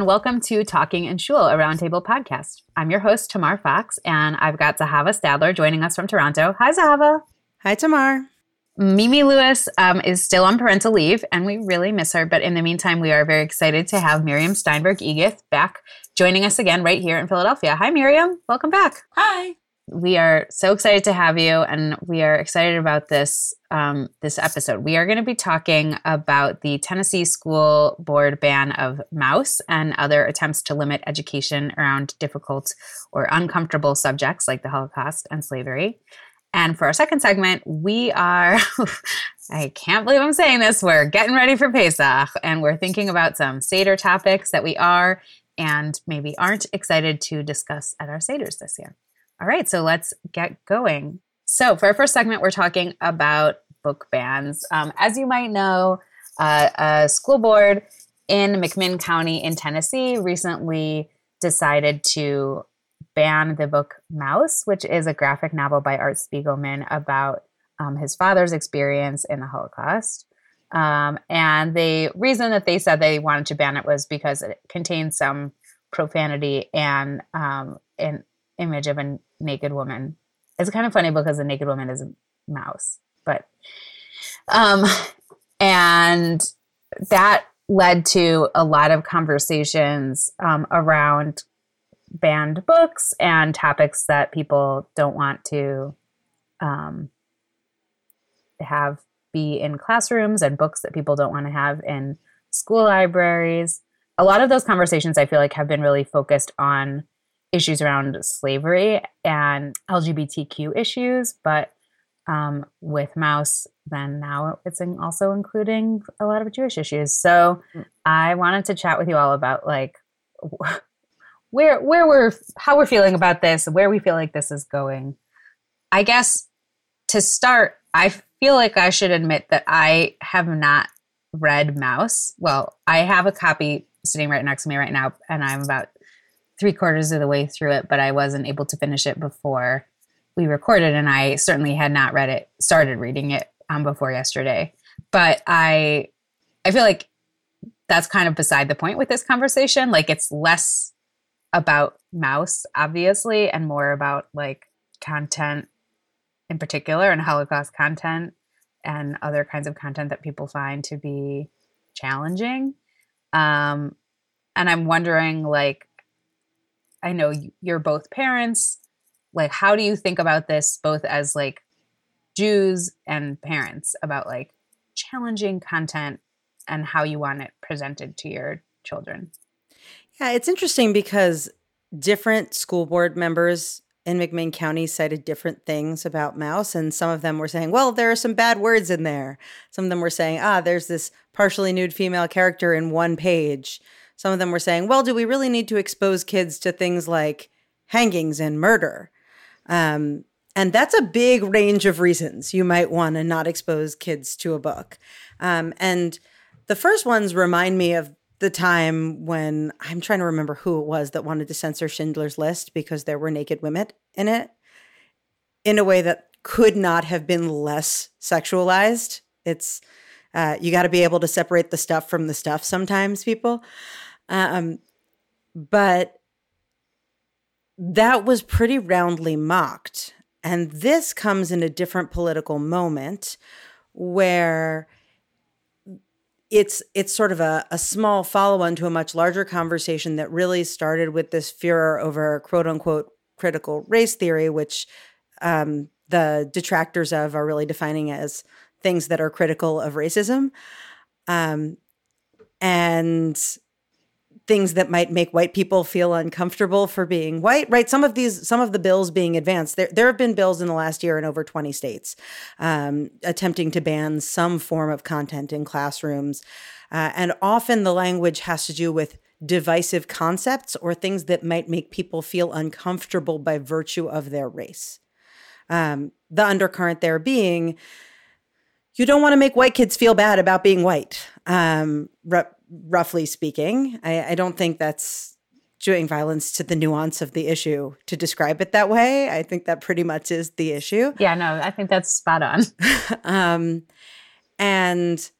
and welcome to Talking in Shul, a roundtable podcast. I'm your host, Tamar Fox, and I've got Zahava Stadler joining us from Toronto. Hi, Zahava. Hi, Tamar. Mimi Lewis um, is still on parental leave, and we really miss her. But in the meantime, we are very excited to have Miriam Steinberg Egeth back joining us again right here in Philadelphia. Hi, Miriam. Welcome back. Hi. We are so excited to have you, and we are excited about this um, this episode. We are going to be talking about the Tennessee School Board ban of Maus and other attempts to limit education around difficult or uncomfortable subjects like the Holocaust and slavery. And for our second segment, we are, I can't believe I'm saying this, we're getting ready for Pesach and we're thinking about some Seder topics that we are and maybe aren't excited to discuss at our Seders this year. All right, so let's get going. So, for our first segment, we're talking about book bans. Um, as you might know, uh, a school board in McMinn County in Tennessee recently decided to ban the book Maus, which is a graphic novel by Art Spiegelman about um, his father's experience in the Holocaust. Um, and the reason that they said they wanted to ban it was because it contains some profanity and um, an image of a naked woman. It's kind of funny because the naked woman is a mouse, but um, and that led to a lot of conversations um, around banned books and topics that people don't want to um, have be in classrooms and books that people don't want to have in school libraries. A lot of those conversations I feel like have been really focused on issues around slavery and LGBTQ issues, but um, with Maus, then now it's in also including a lot of Jewish issues. So mm. I wanted to chat with you all about like where where we're how we're feeling about this, where we feel like this is going. I guess to start, I feel like I should admit that I have not read Maus. Well, I have a copy sitting right next to me right now, and I'm about three quarters of the way through it, but I wasn't able to finish it before we recorded, and I certainly had not read it, started reading it um, before yesterday. But I, I feel like that's kind of beside the point with this conversation. Like it's less about Maus, obviously, and more about like content in particular and Holocaust content and other kinds of content that people find to be challenging. Um, and I'm wondering, like, I know you're both parents. Like, how do you think about this, both as like Jews and parents, about like challenging content and how you want it presented to your children? Yeah, it's interesting because different school board members in McMinn County cited different things about Maus, and some of them were saying, well, there are some bad words in there. Some of them were saying, ah, there's this partially nude female character in one page. Some of them were saying, well, do we really need to expose kids to things like hangings and murder? Um, and that's a big range of reasons you might want to not expose kids to a book. Um, and the first ones remind me of the time when I'm trying to remember who it was that wanted to censor Schindler's List because there were naked women in it in a way that could not have been less sexualized. It's uh, you got to be able to separate the stuff from the stuff sometimes, people. Um, but that was pretty roundly mocked. And this comes in a different political moment where it's it's sort of a, a small follow-on to a much larger conversation that really started with this furor over quote unquote critical race theory, which um, the detractors of are really defining as things that are critical of racism. Um, and things that might make white people feel uncomfortable for being white right? Some of these some of the bills being advanced there, there have been bills in the last year in over 20 states um, attempting to ban some form of content in classrooms uh, and often the language has to do with divisive concepts or things that might make people feel uncomfortable by virtue of their race. Um, the undercurrent there being you don't want to make white kids feel bad about being white. Um, roughly speaking. I, I don't think that's doing violence to the nuance of the issue to describe it that way. I think that pretty much is the issue. Yeah, no, I think that's spot on. um, and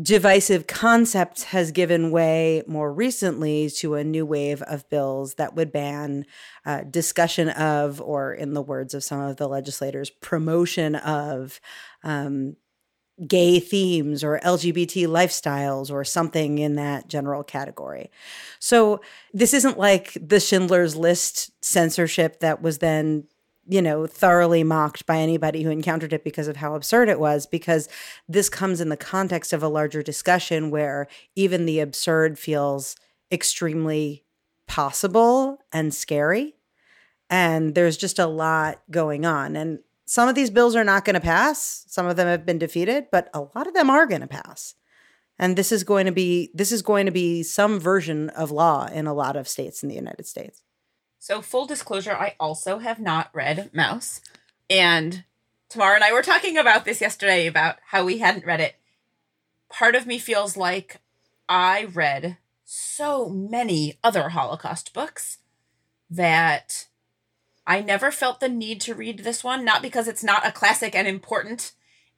divisive concept has given way more recently to a new wave of bills that would ban uh, discussion of, or in the words of some of the legislators, promotion of um, gay themes or LGBT lifestyles or something in that general category. So this isn't like the Schindler's List censorship that was then you know, thoroughly mocked by anybody who encountered it because of how absurd it was, because this comes in the context of a larger discussion where even the absurd feels extremely possible and scary. And there's just a lot going on. And some of these bills are not going to pass. Some of them have been defeated, but a lot of them are going to pass. And this is going to be this is going to be some version of law in a lot of states in the United States. So, full disclosure, I also have not read Maus. And Tamara and I were talking about this yesterday about how we hadn't read it. Part of me feels like I read so many other Holocaust books that I never felt the need to read this one, not because it's not a classic and important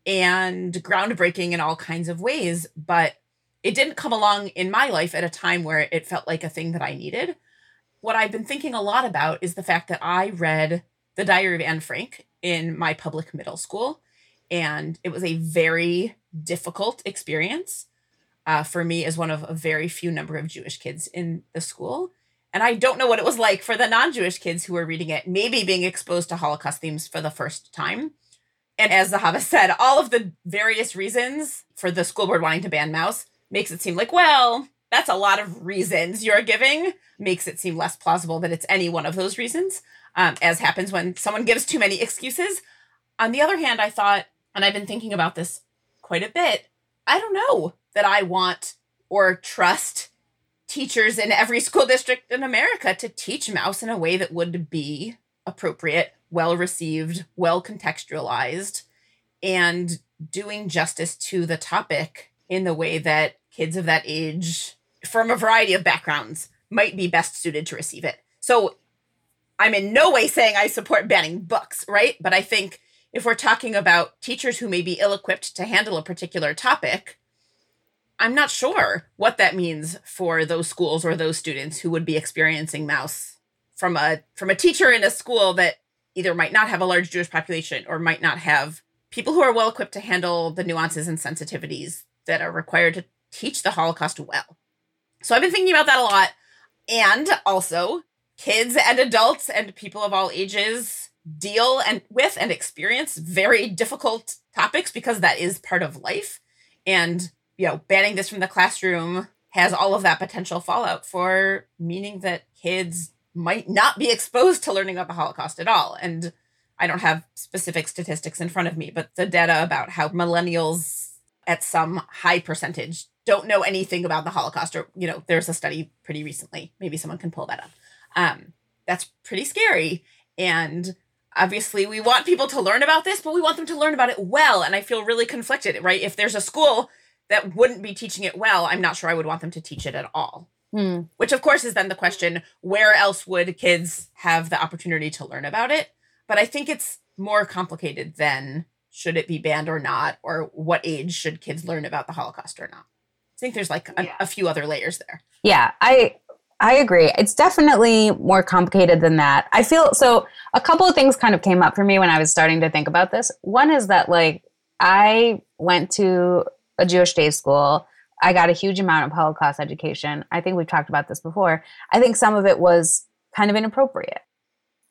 and groundbreaking in all kinds of ways, but it didn't come along in my life at a time where it felt like a thing that I needed what I've been thinking a lot about is the fact that I read The Diary of Anne Frank in my public middle school, and it was a very difficult experience uh, for me as one of a very few number of Jewish kids in the school. And I don't know what it was like for the non Jewish kids who were reading it, maybe being exposed to Holocaust themes for the first time. And as Zahava said, all of the various reasons for the school board wanting to ban Maus makes it seem like, well, that's a lot of reasons you're giving makes it seem less plausible that it's any one of those reasons um, as happens when someone gives too many excuses on the other hand i thought and i've been thinking about this quite a bit i don't know that i want or trust teachers in every school district in america to teach Maus in a way that would be appropriate well received well contextualized and doing justice to the topic in the way that kids of that age from a variety of backgrounds might be best suited to receive it. So I'm in no way saying I support banning books, right? But I think if we're talking about teachers who may be ill equipped to handle a particular topic, I'm not sure what that means for those schools or those students who would be experiencing Maus from a from a teacher in a school that either might not have a large Jewish population or might not have people who are well equipped to handle the nuances and sensitivities that are required to teach the Holocaust well. So I've been thinking about that a lot. And also, kids and adults and people of all ages deal and with and experience very difficult topics because that is part of life. And, you know, banning this from the classroom has all of that potential fallout for meaning that kids might not be exposed to learning about the Holocaust at all. And I don't have specific statistics in front of me, but the data about how millennials at some high percentage don't know anything about the Holocaust, or you know, there's a study pretty recently. Maybe someone can pull that up. Um, that's pretty scary, and obviously we want people to learn about this, but we want them to learn about it well. And I feel really conflicted, right? If there's a school that wouldn't be teaching it well, I'm not sure I would want them to teach it at all. Hmm. Which, of course, is then the question where else would kids have the opportunity to learn about it? But I think it's more complicated than should it be banned or not, or what age should kids learn about the Holocaust or not. I think there's like a, yeah. a few other layers there. Yeah, I I agree. It's definitely more complicated than that. I feel so a couple of things kind of came up for me when I was starting to think about this. One is that like I went to a Jewish day school. I got a huge amount of Holocaust education. I think we've talked about this before. I think some of it was kind of inappropriate.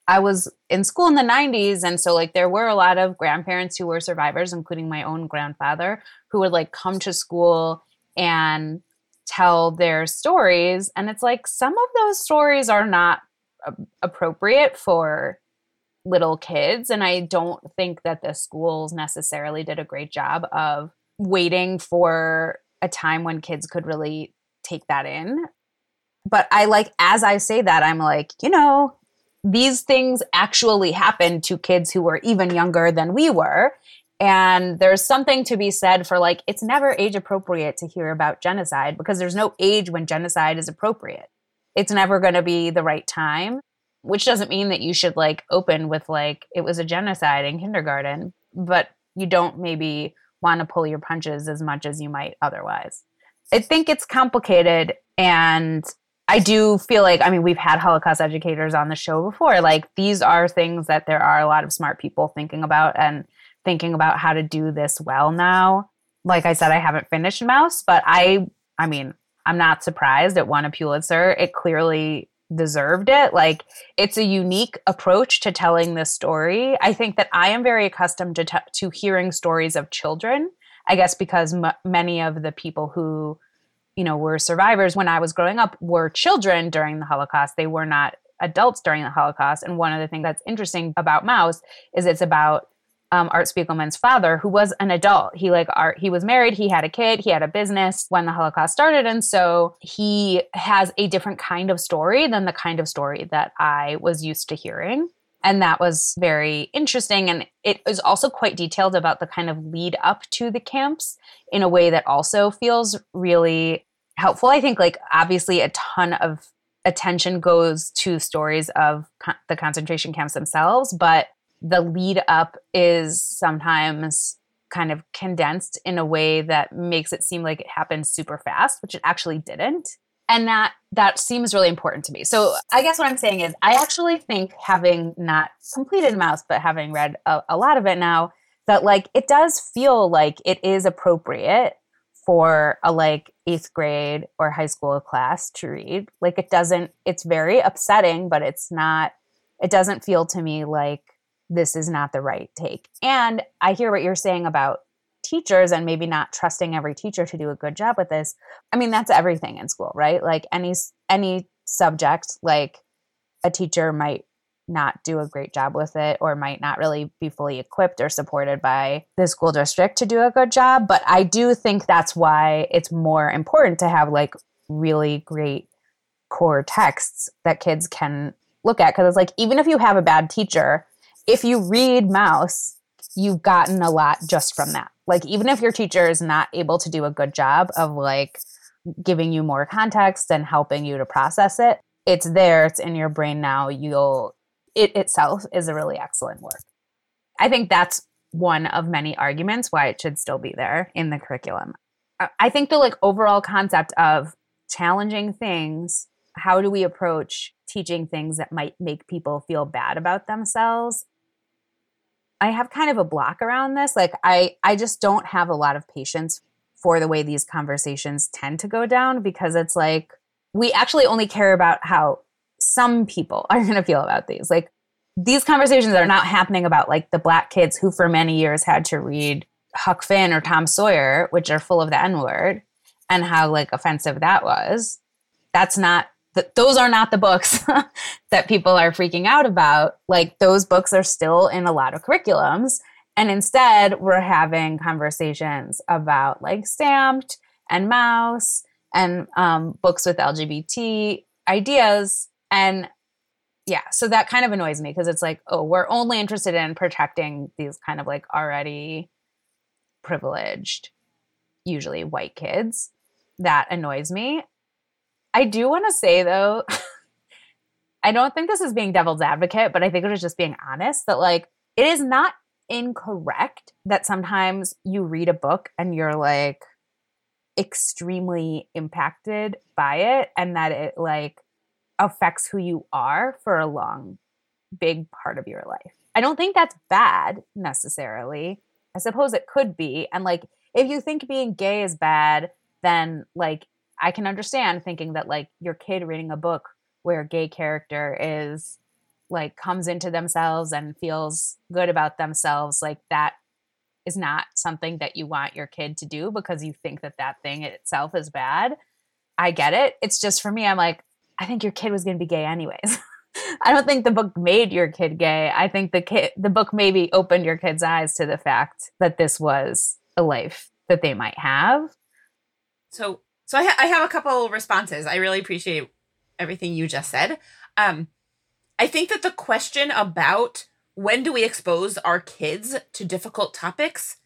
I was in school in the 90s and so like there were a lot of grandparents who were survivors including my own grandfather who would like come to school and tell their stories. And it's like some of those stories are not appropriate for little kids. And I don't think that the schools necessarily did a great job of waiting for a time when kids could really take that in. But I like, as I say that, I'm like, you know, these things actually happen to kids who were even younger than we were. And there's something to be said for like, it's never age appropriate to hear about genocide because there's no age when genocide is appropriate. It's never going to be the right time, which doesn't mean that you should like open with like, it was a genocide in kindergarten, but you don't maybe want to pull your punches as much as you might otherwise. I think it's complicated and I do feel like, I mean, we've had Holocaust educators on the show before. Like, these are things that there are a lot of smart people thinking about and thinking about how to do this well now. Like I said, I haven't finished Maus, but I, I mean, I'm not surprised it won a Pulitzer. It clearly deserved it. Like, it's a unique approach to telling this story. I think that I am very accustomed to, t- to hearing stories of children, I guess, because m- many of the people who you know, were survivors when I was growing up were children during the Holocaust. They were not adults during the Holocaust. And one of the things that's interesting about Maus is it's about um, Art Spiegelman's father, who was an adult. He like Art, he was married, he had a kid, he had a business when the Holocaust started, and so he has a different kind of story than the kind of story that I was used to hearing. And that was very interesting. And it is also quite detailed about the kind of lead up to the camps in a way that also feels really helpful. I think, like, obviously, a ton of attention goes to stories of the concentration camps themselves, but the lead up is sometimes kind of condensed in a way that makes it seem like it happened super fast, which it actually didn't. And that that seems really important to me. So I guess what I'm saying is I actually think having not completed Maus, but having read a, a lot of it now, that like it does feel like it is appropriate for a like eighth grade or high school class to read. Like it doesn't, it's very upsetting, but it's not, it doesn't feel to me like this is not the right take. And I hear what you're saying about teachers and maybe not trusting every teacher to do a good job with this. I mean, that's everything in school, right? Like any any subject like a teacher might not do a great job with it or might not really be fully equipped or supported by the school district to do a good job. But I do think that's why it's more important to have like really great core texts that kids can look at. Cause it's like, even if you have a bad teacher, if you read Maus, you've gotten a lot just from that. Like, even if your teacher is not able to do a good job of like giving you more context and helping you to process it, it's there, it's in your brain now. You'll it itself is a really excellent work. I think that's one of many arguments why it should still be there in the curriculum. I think the like overall concept of challenging things, how do we approach teaching things that might make people feel bad about themselves? I have kind of a block around this. Like I I just don't have a lot of patience for the way these conversations tend to go down because it's like we actually only care about how some people are going to feel about these. Like these conversations are not happening about like the black kids who for many years had to read Huck Finn or Tom Sawyer, which are full of the N word, and how like offensive that was. That's not th- those are not the books that people are freaking out about. Like those books are still in a lot of curriculums. And instead, we're having conversations about like Stamped and Maus and um, books with LGBT ideas and yeah, so that kind of annoys me because it's like, oh, we're only interested in protecting these kind of like already privileged, usually white kids. That annoys me. I do want to say though, I don't think this is being devil's advocate, but I think it is just being honest that like it is not incorrect that sometimes you read a book and you're like extremely impacted by it and that it like affects who you are for a long, big part of your life. I don't think that's bad necessarily. I suppose it could be. And like, if you think being gay is bad, then like, I can understand thinking that like your kid reading a book where a gay character is like comes into themselves and feels good about themselves, like that is not something that you want your kid to do because you think that that thing itself is bad. I get it. It's just for me, I'm like, I think your kid was going to be gay anyways. I don't think the book made your kid gay. I think the kid the book maybe opened your kid's eyes to the fact that this was a life that they might have. So so I, ha- I have a couple responses. I really appreciate everything you just said. Um I think that the question about when do we expose our kids to difficult topics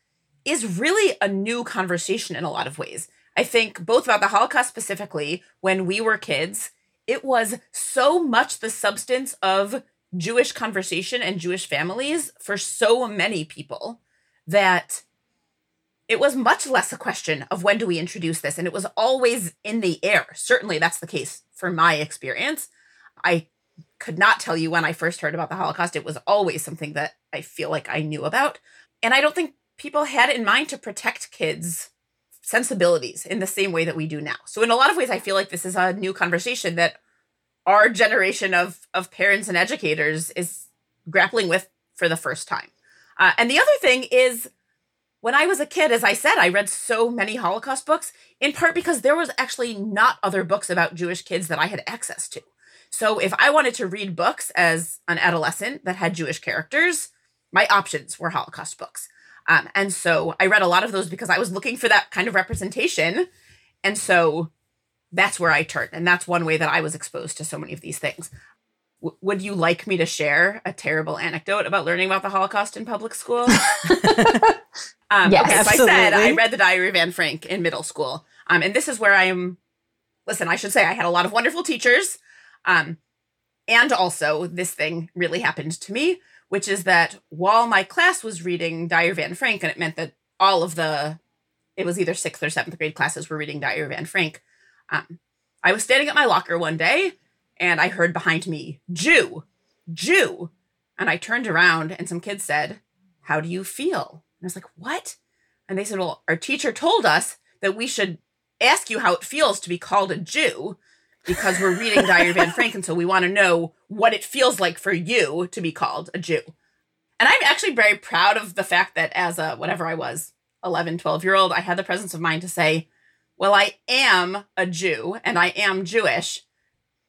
is really a new conversation in a lot of ways. I think both about the Holocaust specifically, when we were kids, it was so much the substance of Jewish conversation and Jewish families for so many people that it was much less a question of when do we introduce this, and it was always in the air. Certainly, that's the case for my experience. I could not tell you when I first heard about the Holocaust. It was always something that I feel like I knew about. And I don't think people had in mind to protect kids' sensibilities in the same way that we do now. So, in a lot of ways, I feel like this is a new conversation that our generation of, of parents and educators is grappling with for the first time. Uh, and the other thing is, when I was a kid, as I said, I read so many Holocaust books, in part because there was actually not other books about Jewish kids that I had access to. So if I wanted to read books as an adolescent that had Jewish characters, my options were Holocaust books. Um, and so I read a lot of those because I was looking for that kind of representation. And so that's where I turned. And that's one way that I was exposed to so many of these things. W- would you like me to share a terrible anecdote about learning about the Holocaust in public school? um, yes, okay, as absolutely. I said, I read the Diary of Anne Frank in middle school. Um, and this is where I'm, listen, I should say I had a lot of wonderful teachers. Um, and also, this thing really happened to me, which is that while my class was reading Diary of Anne Frank, and it meant that all of the, it was either sixth or seventh grade classes were reading Diary of Anne Frank, um, I was standing at my locker one day and I heard behind me, Jew, Jew. And I turned around and some kids said, How do you feel? And I was like, What? And they said, Well, our teacher told us that we should ask you how it feels to be called a Jew because we're reading Diary of Anne Frank. And so we want to know what it feels like for you to be called a Jew. And I'm actually very proud of the fact that as a whatever I was, 11, 12 year old, I had the presence of mind to say, well, I am a Jew and I am Jewish,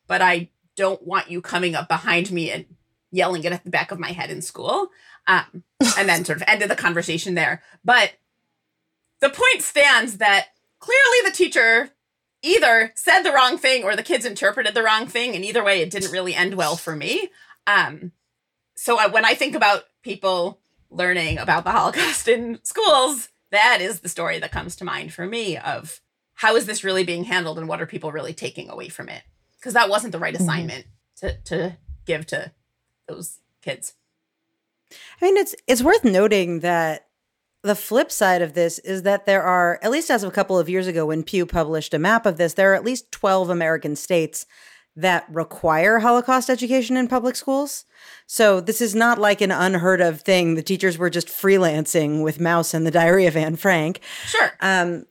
but I don't want you coming up behind me and yelling it at the back of my head in school. Um, and then sort of ended the conversation there. But the point stands that clearly the teacher either said the wrong thing or the kids interpreted the wrong thing. And either way, it didn't really end well for me. Um, so I, when I think about people learning about the Holocaust in schools, that is the story that comes to mind for me of how is this really being handled and what are people really taking away from it? Because that wasn't the right assignment to, to give to those kids. I mean, it's it's worth noting that the flip side of this is that there are, at least as of a couple of years ago, when Pew published a map of this, there are at least 12 American states that require Holocaust education in public schools. So this is not like an unheard of thing. The teachers were just freelancing with Maus and the Diary of Anne Frank. Sure. Um,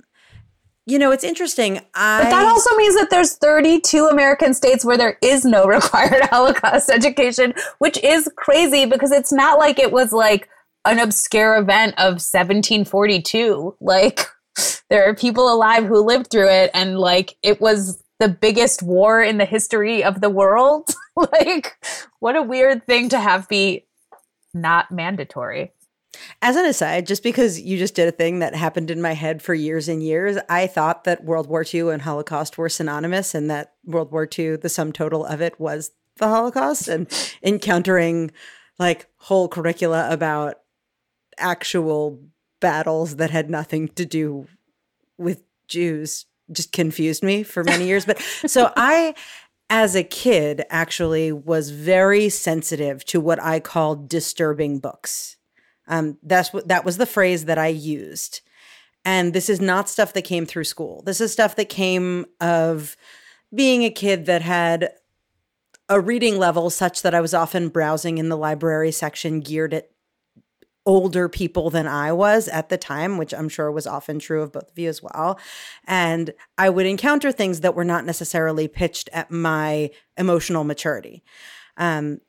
you know, it's interesting. I, But that also means that there's 32 American states where there is no required Holocaust education, which is crazy because it's not like it was like an obscure event of 1742. Like there are people alive who lived through it and like it was the biggest war in the history of the world. like what a weird thing to have be not mandatory. As an aside, just because you just did a thing that happened in my head for years and years, I thought that World War II and Holocaust were synonymous and that World War II, the sum total of it was the Holocaust and encountering like whole curricula about actual battles that had nothing to do with Jews just confused me for many years. But so I, as a kid, actually was very sensitive to what I called disturbing books. Um, that's what that was the phrase that I used. And this is not stuff that came through school. This is stuff that came of being a kid that had a reading level such that I was often browsing in the library section geared at older people than I was at the time, which I'm sure was often true of both of you as well. And I would encounter things that were not necessarily pitched at my emotional maturity. Um,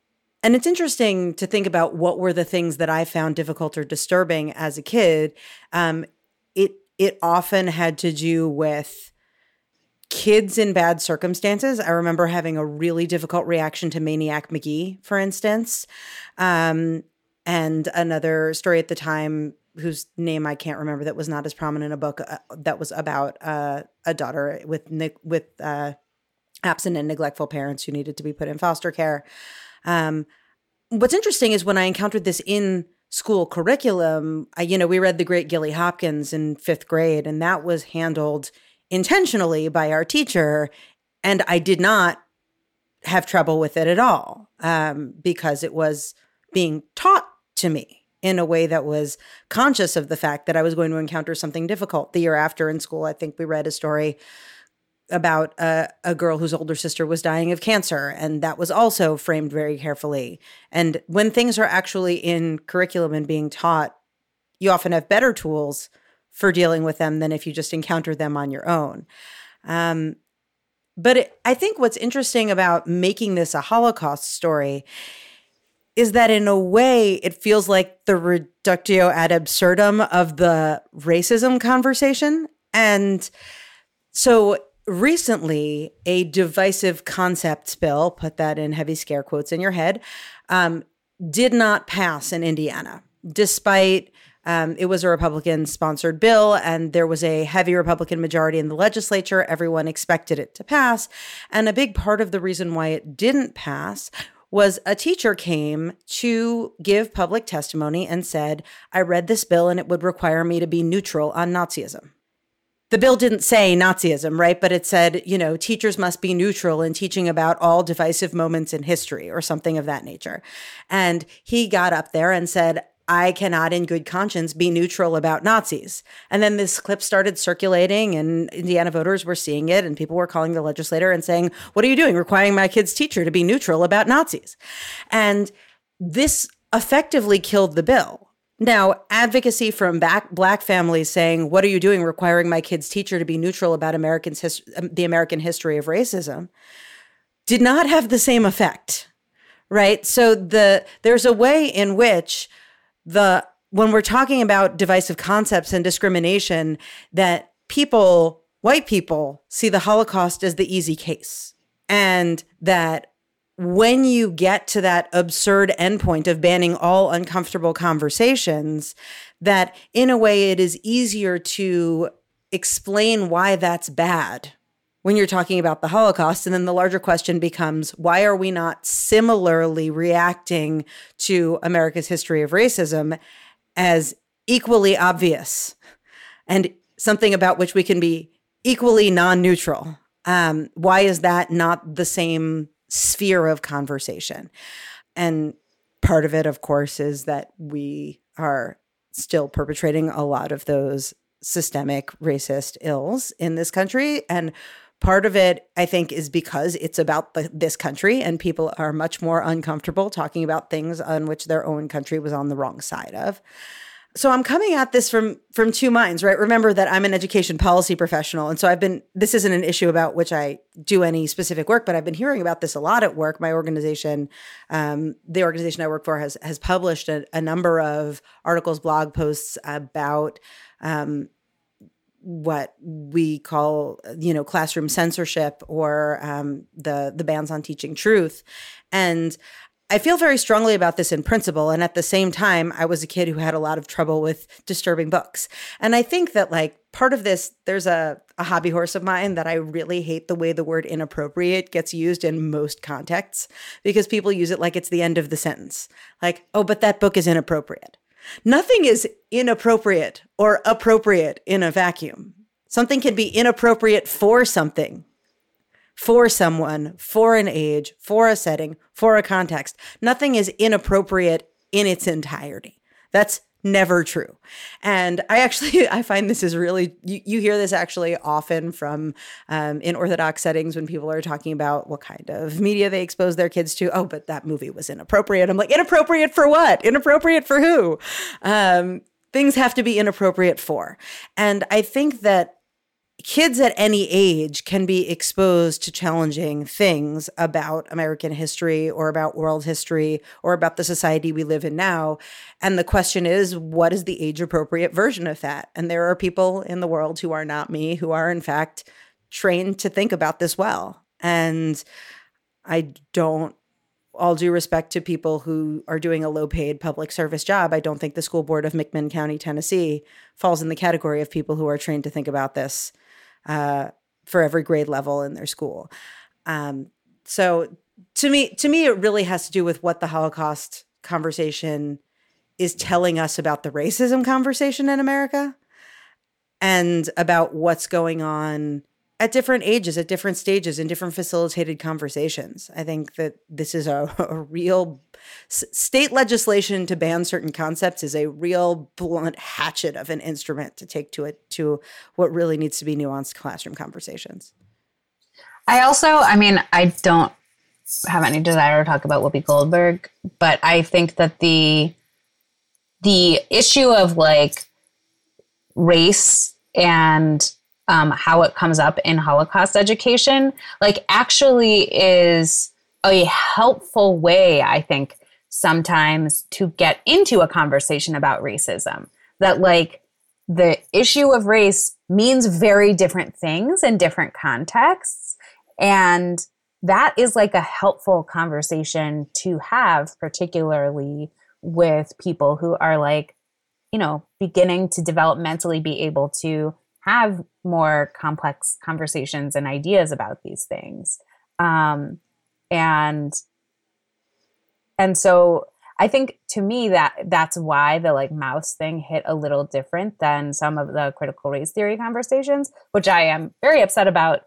and it's interesting to think about what were the things that I found difficult or disturbing as a kid. Um, it it often had to do with kids in bad circumstances. I remember having a really difficult reaction to Maniac Magee, for instance. Um, and another story at the time whose name I can't remember that was not as prominent a book uh, that was about uh, a daughter with with uh, absent and neglectful parents who needed to be put in foster care. Um, what's interesting is when I encountered this in school curriculum, I, you know, we read The Great Gilly Hopkins in fifth grade, and that was handled intentionally by our teacher, and I did not have trouble with it at all um, because it was being taught to me. in a way that was conscious of the fact that I was going to encounter something difficult. The year after in school, I think we read a story about a, a, girl whose older sister was dying of cancer, and that was also framed very carefully. And when things are actually in curriculum and being taught, you often have better tools for dealing with them than if you just encounter them on your own. Um, but it, I think what's interesting about making this a Holocaust story is that in a way it feels like the reductio ad absurdum of the racism conversation. And so recently, a divisive concepts bill, put that in heavy scare quotes in your head, um, did not pass in Indiana, despite um, it was a Republican sponsored bill, and there was a heavy Republican majority in the legislature. Everyone expected it to pass. And a big part of the reason why it didn't pass was a teacher came to give public testimony and said, I read this bill and it would require me to be neutral on Nazism. The bill didn't say Nazism, right? But it said, you know, teachers must be neutral in teaching about all divisive moments in history or something of that nature. And he got up there and said, I cannot, in good conscience, be neutral about Nazis. And then this clip started circulating, and Indiana voters were seeing it, and people were calling the legislator and saying, What are you doing? Requiring my kid's teacher to be neutral about Nazis. And this effectively killed the bill. Now, advocacy from black families saying, What are you doing? Requiring my kid's teacher to be neutral about Americans his, um, the American history of racism did not have the same effect. Right. So the there's a way in which the when we're talking about divisive concepts and discrimination that people white people see the holocaust as the easy case and that when you get to that absurd endpoint of banning all uncomfortable conversations that in a way it is easier to explain why that's bad when you're talking about the Holocaust. And then the larger question becomes why are we not similarly reacting to America's history of racism as equally obvious and something about which we can be equally non neutral? Um, why is that not the same sphere of conversation? And part of it, of course, is that we are still perpetrating a lot of those systemic racist ills in this country. And Part of it, I think, is because it's about the, this country and people are much more uncomfortable talking about things on which their own country was on the wrong side of. So I'm coming at this from from two minds, right? Remember that I'm an education policy professional, and so I've been. This isn't an issue about which I do any specific work, but I've been hearing about this a lot at work. My organization, um, the organization I work for, has has published a, a number of articles, blog posts about um, what we call you know classroom censorship or um, the the bans on teaching truth and I feel very strongly about this in principle. And at the same time, I was a kid who had a lot of trouble with disturbing books. And I think that, like, part of this, there's a, a hobby horse of mine that I really hate the way the word inappropriate gets used in most contexts because people use it like it's the end of the sentence. Like, oh, but that book is inappropriate. Nothing is inappropriate or appropriate in a vacuum. Something can be inappropriate for something, for someone, for an age, for a setting, for a context. Nothing is inappropriate in its entirety. That's never true. And I actually I find this is really you, you hear this actually often from um, in Orthodox settings when people are talking about what kind of media they expose their kids to. Oh, but that movie was inappropriate. I'm like inappropriate for what? Inappropriate for who? Um, things have to be inappropriate for. And I think that kids at any age can be exposed to challenging things about American history or about world history or about the society we live in now. And the question is, what is the age appropriate version of that? And there are people in the world who are not me, who are in fact trained to think about this well. And I don't all due respect to people who are doing a low paid public service job, I don't think the school board of McMinn County, Tennessee falls in the category of people who are trained to think about this uh, for every grade level in their school. Um, so to me, to me, it really has to do with what the Holocaust conversation is telling us about the racism conversation in America and about what's going on. at different ages, at different stages, in different facilitated conversations. I think that this is a, a real state legislation to ban certain concepts is a real blunt hatchet of an instrument to take to it to what really needs to be nuanced classroom conversations. I also, I mean, I don't have any desire to talk about Whoopi Goldberg, but I think that the the issue of like race and um, how it comes up in Holocaust education, like actually is a helpful way, I think, sometimes to get into a conversation about racism. That like the issue of race means very different things in different contexts. And that is like a helpful conversation to have, particularly with people who are like, you know, beginning to developmentally be able to have more complex conversations and ideas about these things. Um, and and so I think to me that that's why the like Maus thing hit a little different than some of the critical race theory conversations, which I am very upset about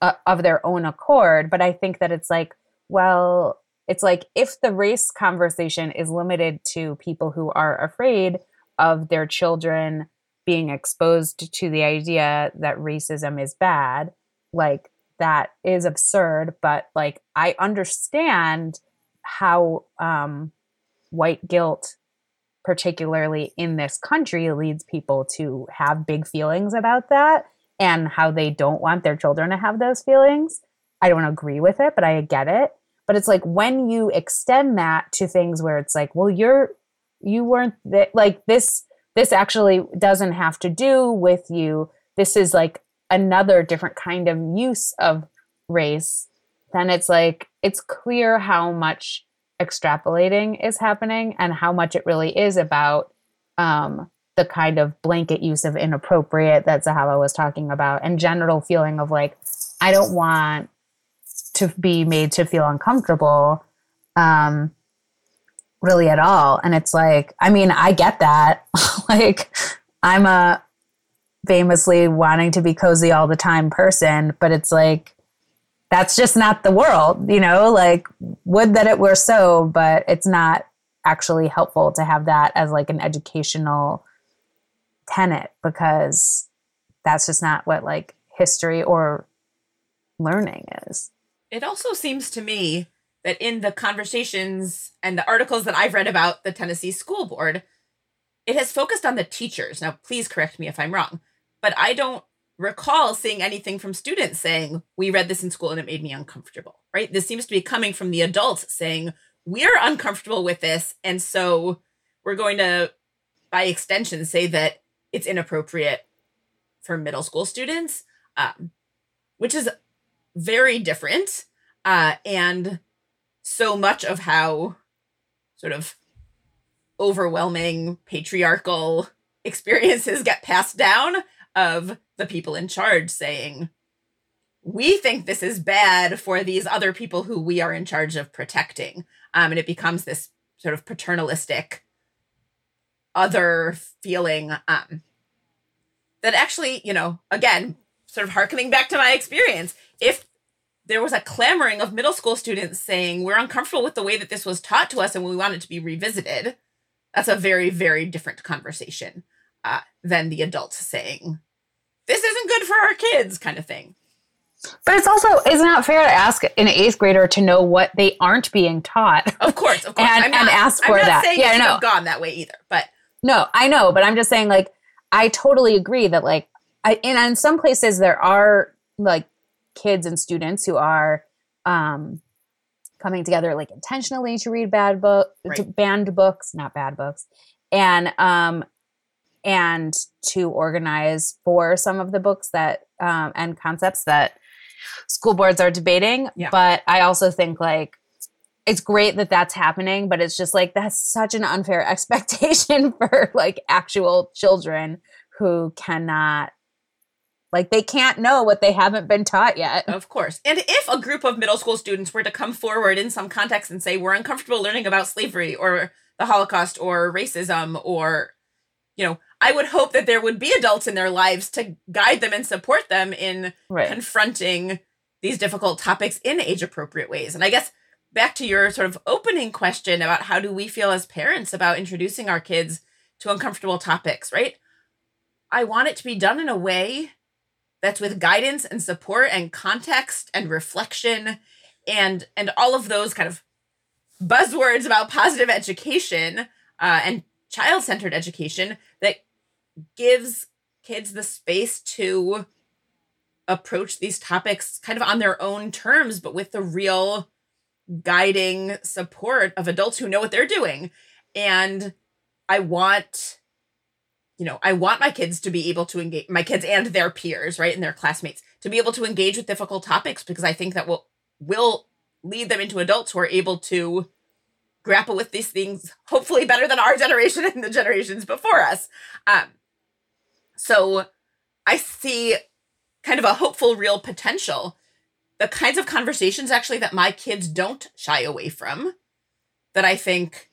uh, of their own accord. But I think that it's like, well, it's like if the race conversation is limited to people who are afraid of their children being exposed to the idea that racism is bad, like that is absurd. But like I understand how um, white guilt, particularly in this country, leads people to have big feelings about that and how they don't want their children to have those feelings. I don't agree with it, but I get it. But it's like when you extend that to things where it's like, well, you're you weren't th- like this this actually doesn't have to do with you. This is like another different kind of use of race. Then it's like it's clear how much extrapolating is happening and how much it really is about um, the kind of blanket use of inappropriate that Zahava was talking about and general feeling of like, I don't want to be made to feel uncomfortable um, really at all. And it's like, I mean, I get that. like, I'm a famously wanting to be cozy all the time person, but it's like, that's just not the world, you know? Like, would that it were so, but it's not actually helpful to have that as like an educational tenet because that's just not what like history or learning is. It also seems to me that in the conversations and the articles that I've read about the Tennessee School Board, it has focused on the teachers. Now, please correct me if I'm wrong, but I don't recall seeing anything from students saying, We read this in school and it made me uncomfortable, right? This seems to be coming from the adults saying, We're uncomfortable with this. And so we're going to, by extension, say that it's inappropriate for middle school students, um, which is very different. Uh, and so much of how sort of overwhelming patriarchal experiences get passed down of the people in charge saying, we think this is bad for these other people who we are in charge of protecting. Um, and it becomes this sort of paternalistic other feeling um, that actually, you know, again, sort of harkening back to my experience, if there was a clamoring of middle school students saying, we're uncomfortable with the way that this was taught to us and we want it to be revisited, that's a very, very different conversation uh, than the adults saying, this isn't good for our kids, kind of thing. But it's also it's not fair to ask an eighth grader to know what they aren't being taught. Of course, of course, and, not, and ask for I'm not that. Saying yeah, have gone that way either. But no, I know, but I'm just saying, like, I totally agree that, like, I and in some places there are like kids and students who are um coming together like intentionally to read bad book Right. to banned books, not bad books, and um and to organize for some of the books that um and concepts that school boards are debating. Yeah. But I also think like it's great that that's happening, but it's just like that's such an unfair expectation for like actual children who cannot like they can't know what they haven't been taught yet. Of course. And if a group of middle school students were to come forward in some context and say, we're uncomfortable learning about slavery or the Holocaust or racism or, you know, I would hope that there would be adults in their lives to guide them and support them in Right. confronting these difficult topics in age appropriate ways. And I guess back to your sort of opening question about how do we feel as parents about introducing our kids to uncomfortable topics, right? I want it to be done in a way that's with guidance and support and context and reflection and and all of those kind of buzzwords about positive education uh, and child-centered education that gives kids the space to approach these topics kind of on their own terms but with the real guiding support of adults who know what they're doing. And i want you know i want my kids to be able to engage my kids and their peers right and their classmates to be able to engage with difficult topics because i think that will will lead them into adults who are able to grapple with these things hopefully better than our generation and the generations before us. Um so i see kind of a hopeful real potential. The kinds of conversations actually that my kids don't shy away from that i think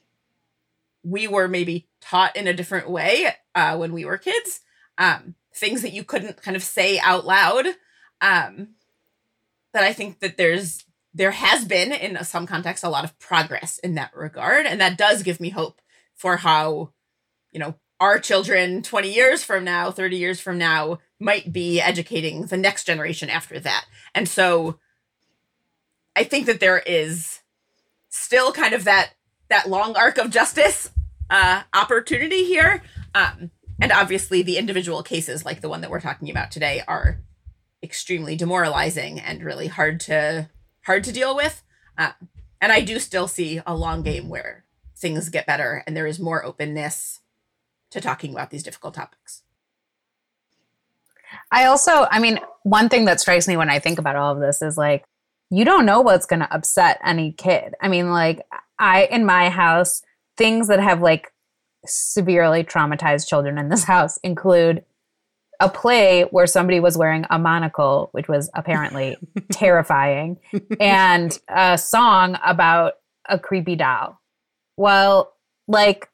we were maybe taught in a different way uh, when we were kids um, things that you couldn't kind of say out loud um, that i think that there's there has been in some context a lot of progress in that regard. And that does give me hope for how you know our children 20 years from now 30 years from now might be educating the next generation after that. And so i think that there is still kind of that that long arc of justice uh, opportunity here. Um, and obviously the individual cases like the one that we're talking about today are extremely demoralizing and really hard to hard to deal with. Uh, and i do still see a long game where things get better and there is more openness to talking about these difficult topics I also, I mean, one thing that strikes me when I think about all of this is like, you don't know what's going to upset any kid. I mean, like, I, in my house, things that have like severely traumatized children in this house include a play where somebody was wearing a monocle, which was apparently terrifying, and a song about a creepy doll. Well, like,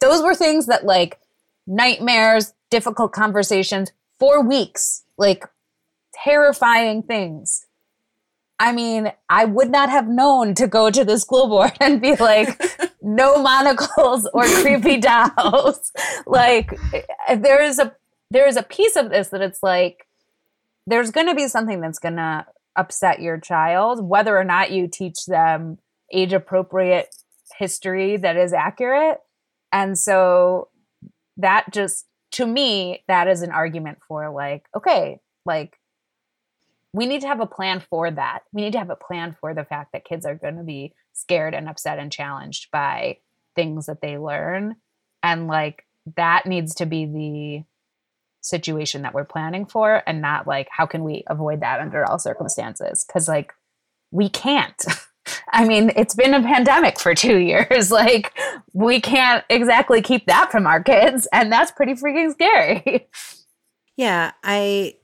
those were things that, like, nightmares, difficult conversations for weeks, like terrifying things. I mean, I would not have known to go to the school board and be like, no monocles or creepy dolls. like, eh, there is a there is a piece of this that it's like there's going to be something that's going to upset your child, whether or not you teach them age appropriate history that is accurate. And so that just to me that is an argument for like okay like we need to have a plan for that. We need to have a plan for the fact that kids are going to be scared and upset and challenged by things that they learn. And like that needs to be the situation that we're planning for and not like how can we avoid that under all circumstances? Because like we can't I mean, it's been a pandemic for two years. Like, we can't exactly keep that from our kids. And that's pretty freaking scary. Yeah, I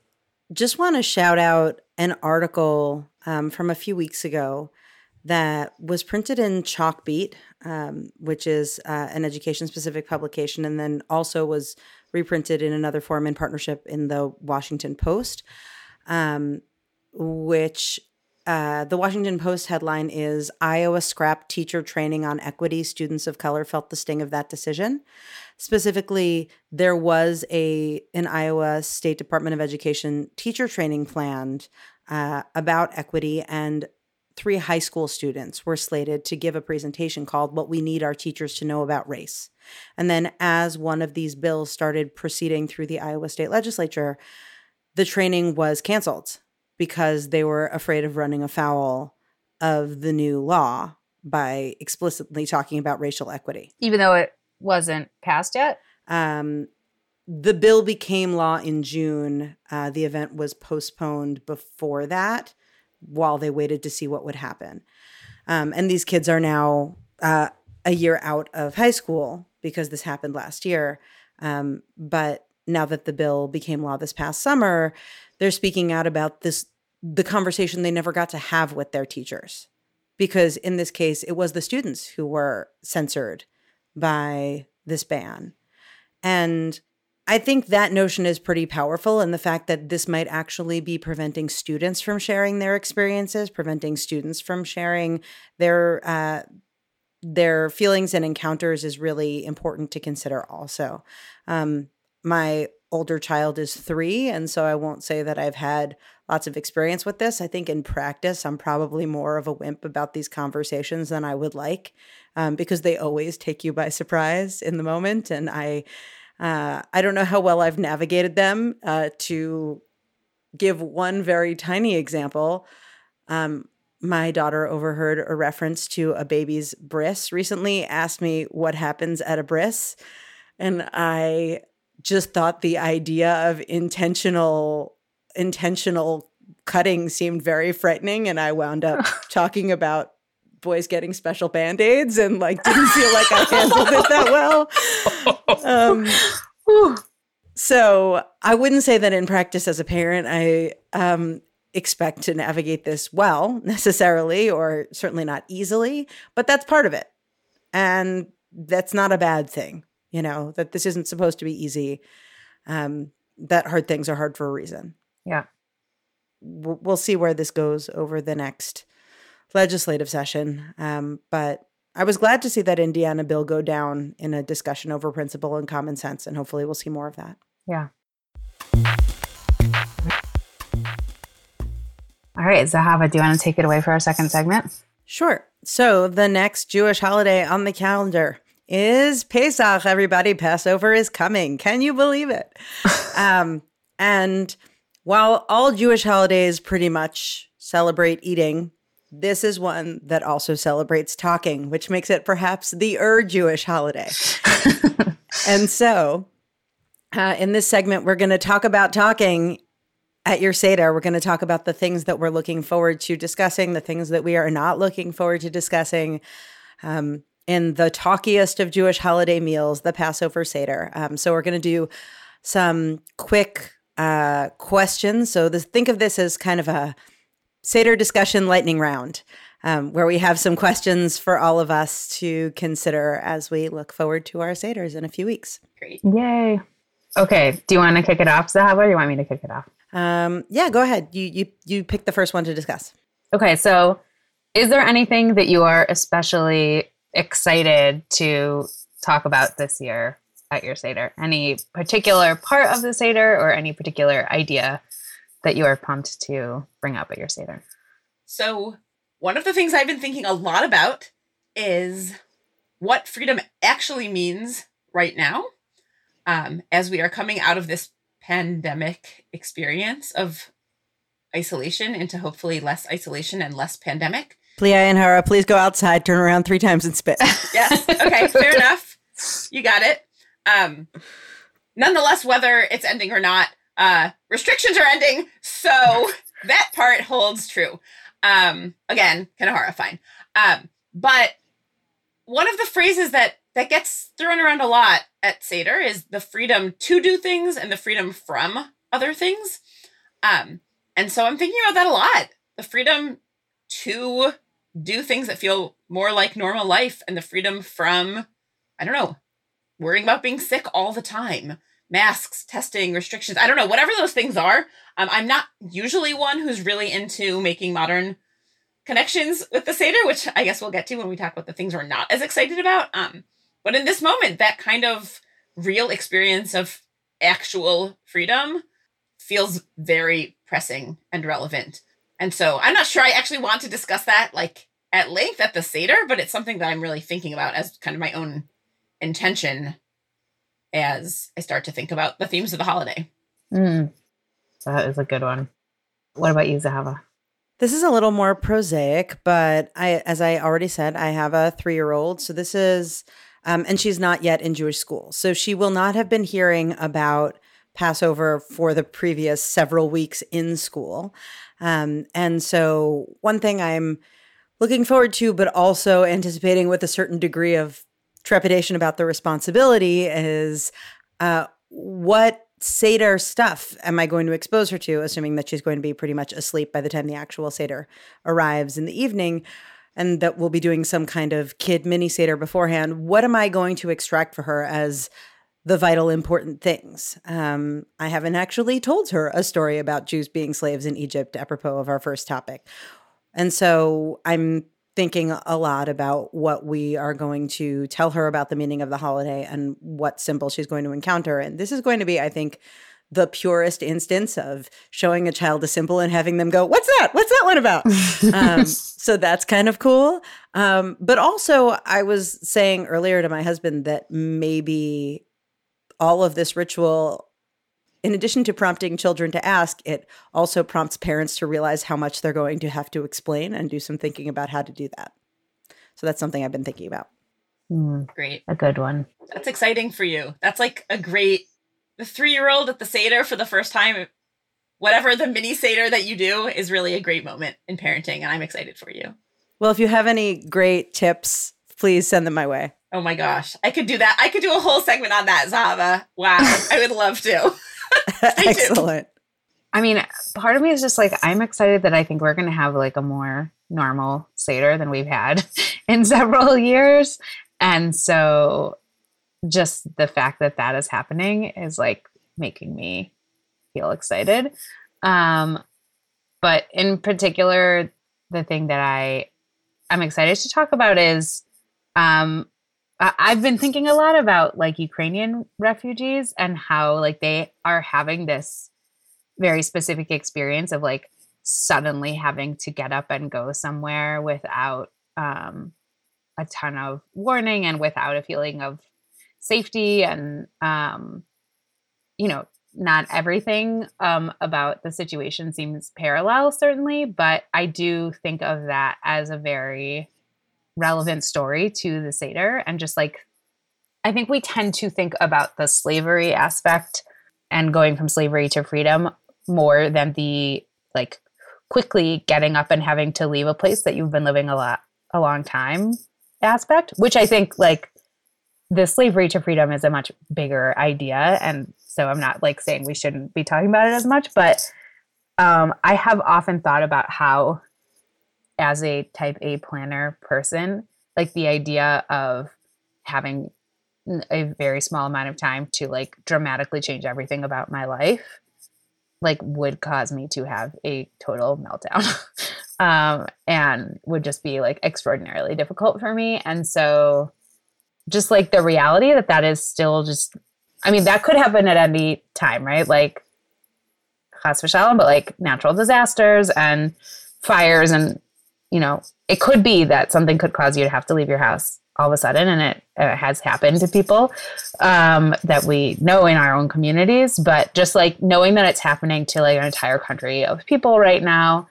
just want to shout out an article um, from a few weeks ago that was printed in Chalkbeat, um, which is uh, an education specific publication, and then also was reprinted in another form in partnership in the Washington Post, um, which uh, the Washington Post headline is Iowa scrapped teacher training on equity. Students of color felt the sting of that decision. Specifically, there was a an Iowa State Department of Education teacher training planned uh, about equity, and three high school students were slated to give a presentation called "What We Need Our Teachers to Know About Race." And then, as one of these bills started proceeding through the Iowa State Legislature, the training was canceled because they were afraid of running afoul of the new law by explicitly talking about racial equity. Even though it wasn't passed yet? Um, the bill became law in June. Uh, the event was postponed before that while they waited to see what would happen. Um, and these kids are now uh, a year out of high school because this happened last year. Um, but now that the bill became law this past summer, they're speaking out about this the conversation they never got to have with their teachers because in this case it was the students who were censored by this ban And I think that notion is pretty powerful, and the fact that this might actually be preventing students from sharing their experiences, preventing students from sharing their uh, their feelings and encounters is really important to consider. Also, um, my older child is three, and so I won't say that I've had lots of experience with this. I think in practice, I'm probably more of a wimp about these conversations than I would like, um, because they always take you by surprise in the moment, and I uh, I don't know how well I've navigated them. Uh, to give one very tiny example, um, my daughter overheard a reference to a baby's bris recently, asked me what happens at a bris. And I just thought the idea of intentional intentional cutting seemed very frightening and I wound up talking about boys getting special band-aids and like didn't feel like I handled it that well. Um, so I wouldn't say that in practice as a parent, I um, expect to navigate this well necessarily, or certainly not easily, but that's part of it. And that's not a bad thing, you know, that this isn't supposed to be easy. Um, that hard things are hard for a reason. Yeah. We'll see where this goes over the next legislative session. Um, but I was glad to see that Indiana bill go down in a discussion over principle and common sense, and hopefully we'll see more of that. Yeah. All right, Zahava, do you want to take it away for our second segment? Sure. So the next Jewish holiday on the calendar is Pesach. Everybody, Passover is coming. Can you believe it? um, and while all Jewish holidays pretty much celebrate eating, this is one that also celebrates talking, which makes it perhaps the Ur Jewish holiday. and so, uh, in this segment, we're going to talk about talking at your Seder. We're going to talk about the things that we're looking forward to discussing, the things that we are not looking forward to discussing. Um, in the talkiest of Jewish holiday meals, the Passover Seder. Um, so, we're going to do some quick uh, questions. So, this, think of this as kind of a Seder discussion lightning round, um, where we have some questions for all of us to consider as we look forward to our Seders in a few weeks. Great. Yay. Okay. Do you want to kick it off, Zahava, or do you want me to kick it off? Um, yeah, go ahead. You you you pick the first one to discuss. Okay, so is there anything that you are especially excited to talk about this year at your Seder? Any particular part of the Seder or any particular idea that you are pumped to bring up at your Seder? So, one of the things I've been thinking a lot about is what freedom actually means right now um, as we are coming out of this pandemic experience of isolation into hopefully less isolation and less pandemic. Plia and Hara, please go outside, turn around three times and spit. yes. Okay, fair enough. You got it. Um, nonetheless, whether it's ending or not, uh, restrictions are ending, so that part holds true. Um, again, Kanahara, fine. Um, but one of the phrases that that gets thrown around a lot at Seder is the freedom to do things and the freedom from other things. Um, and so I'm thinking about that a lot. The freedom to do things that feel more like normal life and the freedom from, I don't know, worrying about being sick all the time masks, testing, restrictions. I don't know, whatever those things are. Um, I'm not usually one who's really into making modern connections with the Seder, which I guess we'll get to when we talk about the things we're not as excited about. Um, but in this moment, that kind of real experience of actual freedom feels very pressing and relevant. And so I'm not sure I actually want to discuss that like at length at the Seder, but it's something that I'm really thinking about as kind of my own intention as I start to think about the themes of the holiday. Mm, that is a good one. What about you, Zahava? This is a little more prosaic, but I, as I already said, I have a three year old. So this is, um, and she's not yet in Jewish school. So she will not have been hearing about Passover for the previous several weeks in school. Um, and so one thing I'm looking forward to, but also anticipating with a certain degree of trepidation about the responsibility is uh, what Seder stuff am I going to expose her to, assuming that she's going to be pretty much asleep by the time the actual Seder arrives in the evening, and that we'll be doing some kind of kid mini Seder beforehand. What am I going to extract for her as the vital, important things. Um, I haven't actually told her a story about Jews being slaves in Egypt, apropos of our first topic. And so I'm thinking a lot about what we are going to tell her about the meaning of the holiday and what symbol she's going to encounter. And this is going to be, I think, the purest instance of showing a child a symbol and having them go, What's that? What's that one about? um, so that's kind of cool. Um, but also, I was saying earlier to my husband that maybe all of this ritual in addition to prompting children to ask, it also prompts parents to realize how much they're going to have to explain and do some thinking about how to do that. So that's something I've been thinking about. Mm, Great. a good one. That's exciting for you. That's like a great the three year old at the Seder for the first time. Whatever the mini Seder that you do is really a great moment in parenting, and I'm excited for you. Well, if you have any great tips, please send them my way. Oh my gosh. I could do that. I could do a whole segment on that, Zava. Wow. I would love to. Stay tuned. Excellent. I mean, part of me is just like I'm excited that I think we're going to have like a more normal Seder than we've had in several years. And so just the fact that that is happening is like making me feel excited. Um but in particular the thing that I I'm excited to talk about is um I've been thinking a lot about like Ukrainian refugees and how like they are having this very specific experience of like suddenly having to get up and go somewhere without um, a ton of warning and without a feeling of safety and um, you know not everything um, about the situation seems parallel certainly but i do think of that as a very relevant story to the seder and just like i think we tend to think about the slavery aspect and going from slavery to freedom more than the like quickly getting up and having to leave a place that you've been living a lot a long time aspect which i think like the slavery to freedom is a much bigger idea. And so i'm not like saying we shouldn't be talking about it as much but um, i have often thought about how as a type a planner person like the idea of having a very small amount of time to like dramatically change everything about my life like would cause me to have a total meltdown um and would just be like extraordinarily difficult for me and so just like the reality that that is still just i mean that could happen at any time right? Like chas but like natural disasters and fires and you know it could be that something could cause you to have to leave your house all of a sudden and it, it has happened to people um, that we know in our own communities but just like knowing that it's happening to like an entire country of people right now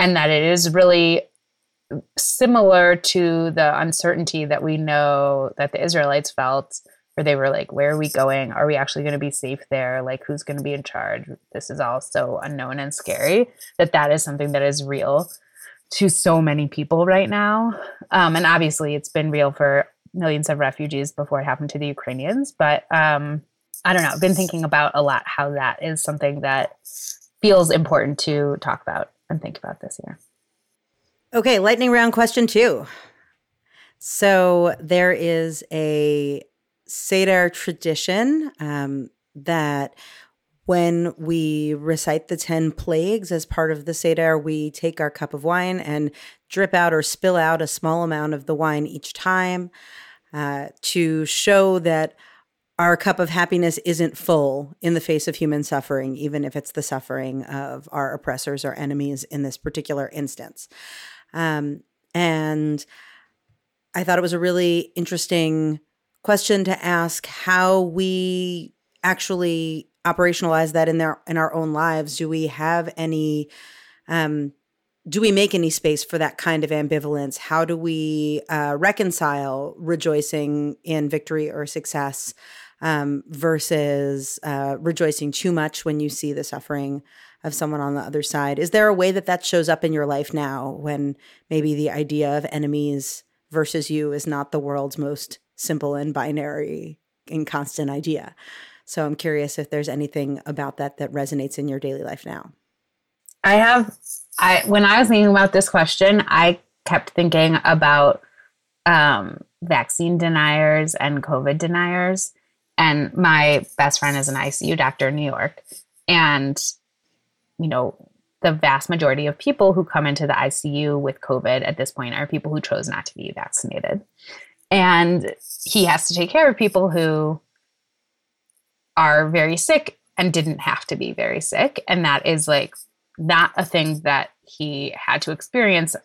and that it is really similar to the uncertainty that we know that the israelites felt where they were like where are we going? Are we actually going to be safe there? Like who's going to be in charge? This is all so unknown and scary that that is something that is real to so many people right now. Um, and obviously, it's been real for millions of refugees before it happened to the Ukrainians. But um, I don't know. I've been thinking about a lot how that is something that feels important to talk about and think about this year. Okay, lightning round question two. So there is a Seder tradition um, that when we recite the 10 plagues as part of the Seder, we take our cup of wine and drip out or spill out a small amount of the wine each time uh, to show that our cup of happiness isn't full in the face of human suffering, even if it's the suffering of our oppressors or enemies in this particular instance. Um, and I thought it was a really interesting question to ask how we actually operationalize that in their in our own lives? Do we have any um do we make any space for that kind of ambivalence? How do we uh, reconcile rejoicing in victory or success um, versus uh, rejoicing too much when you see the suffering of someone on the other side? Is there a way that that shows up in your life now when maybe the idea of enemies versus you is not the world's most simple and binary and constant idea so I'm curious if there's anything about that that resonates in your daily life now. I have I when I was thinking about this question, I kept thinking about um, vaccine deniers and COVID deniers And my best friend is an ICU doctor in New York. And, you know, the vast majority of people who come into the ICU with COVID at this point are people who chose not to be vaccinated. And he has to take care of people who are very sick and didn't have to be very sick. And that is like not a thing that he had to experience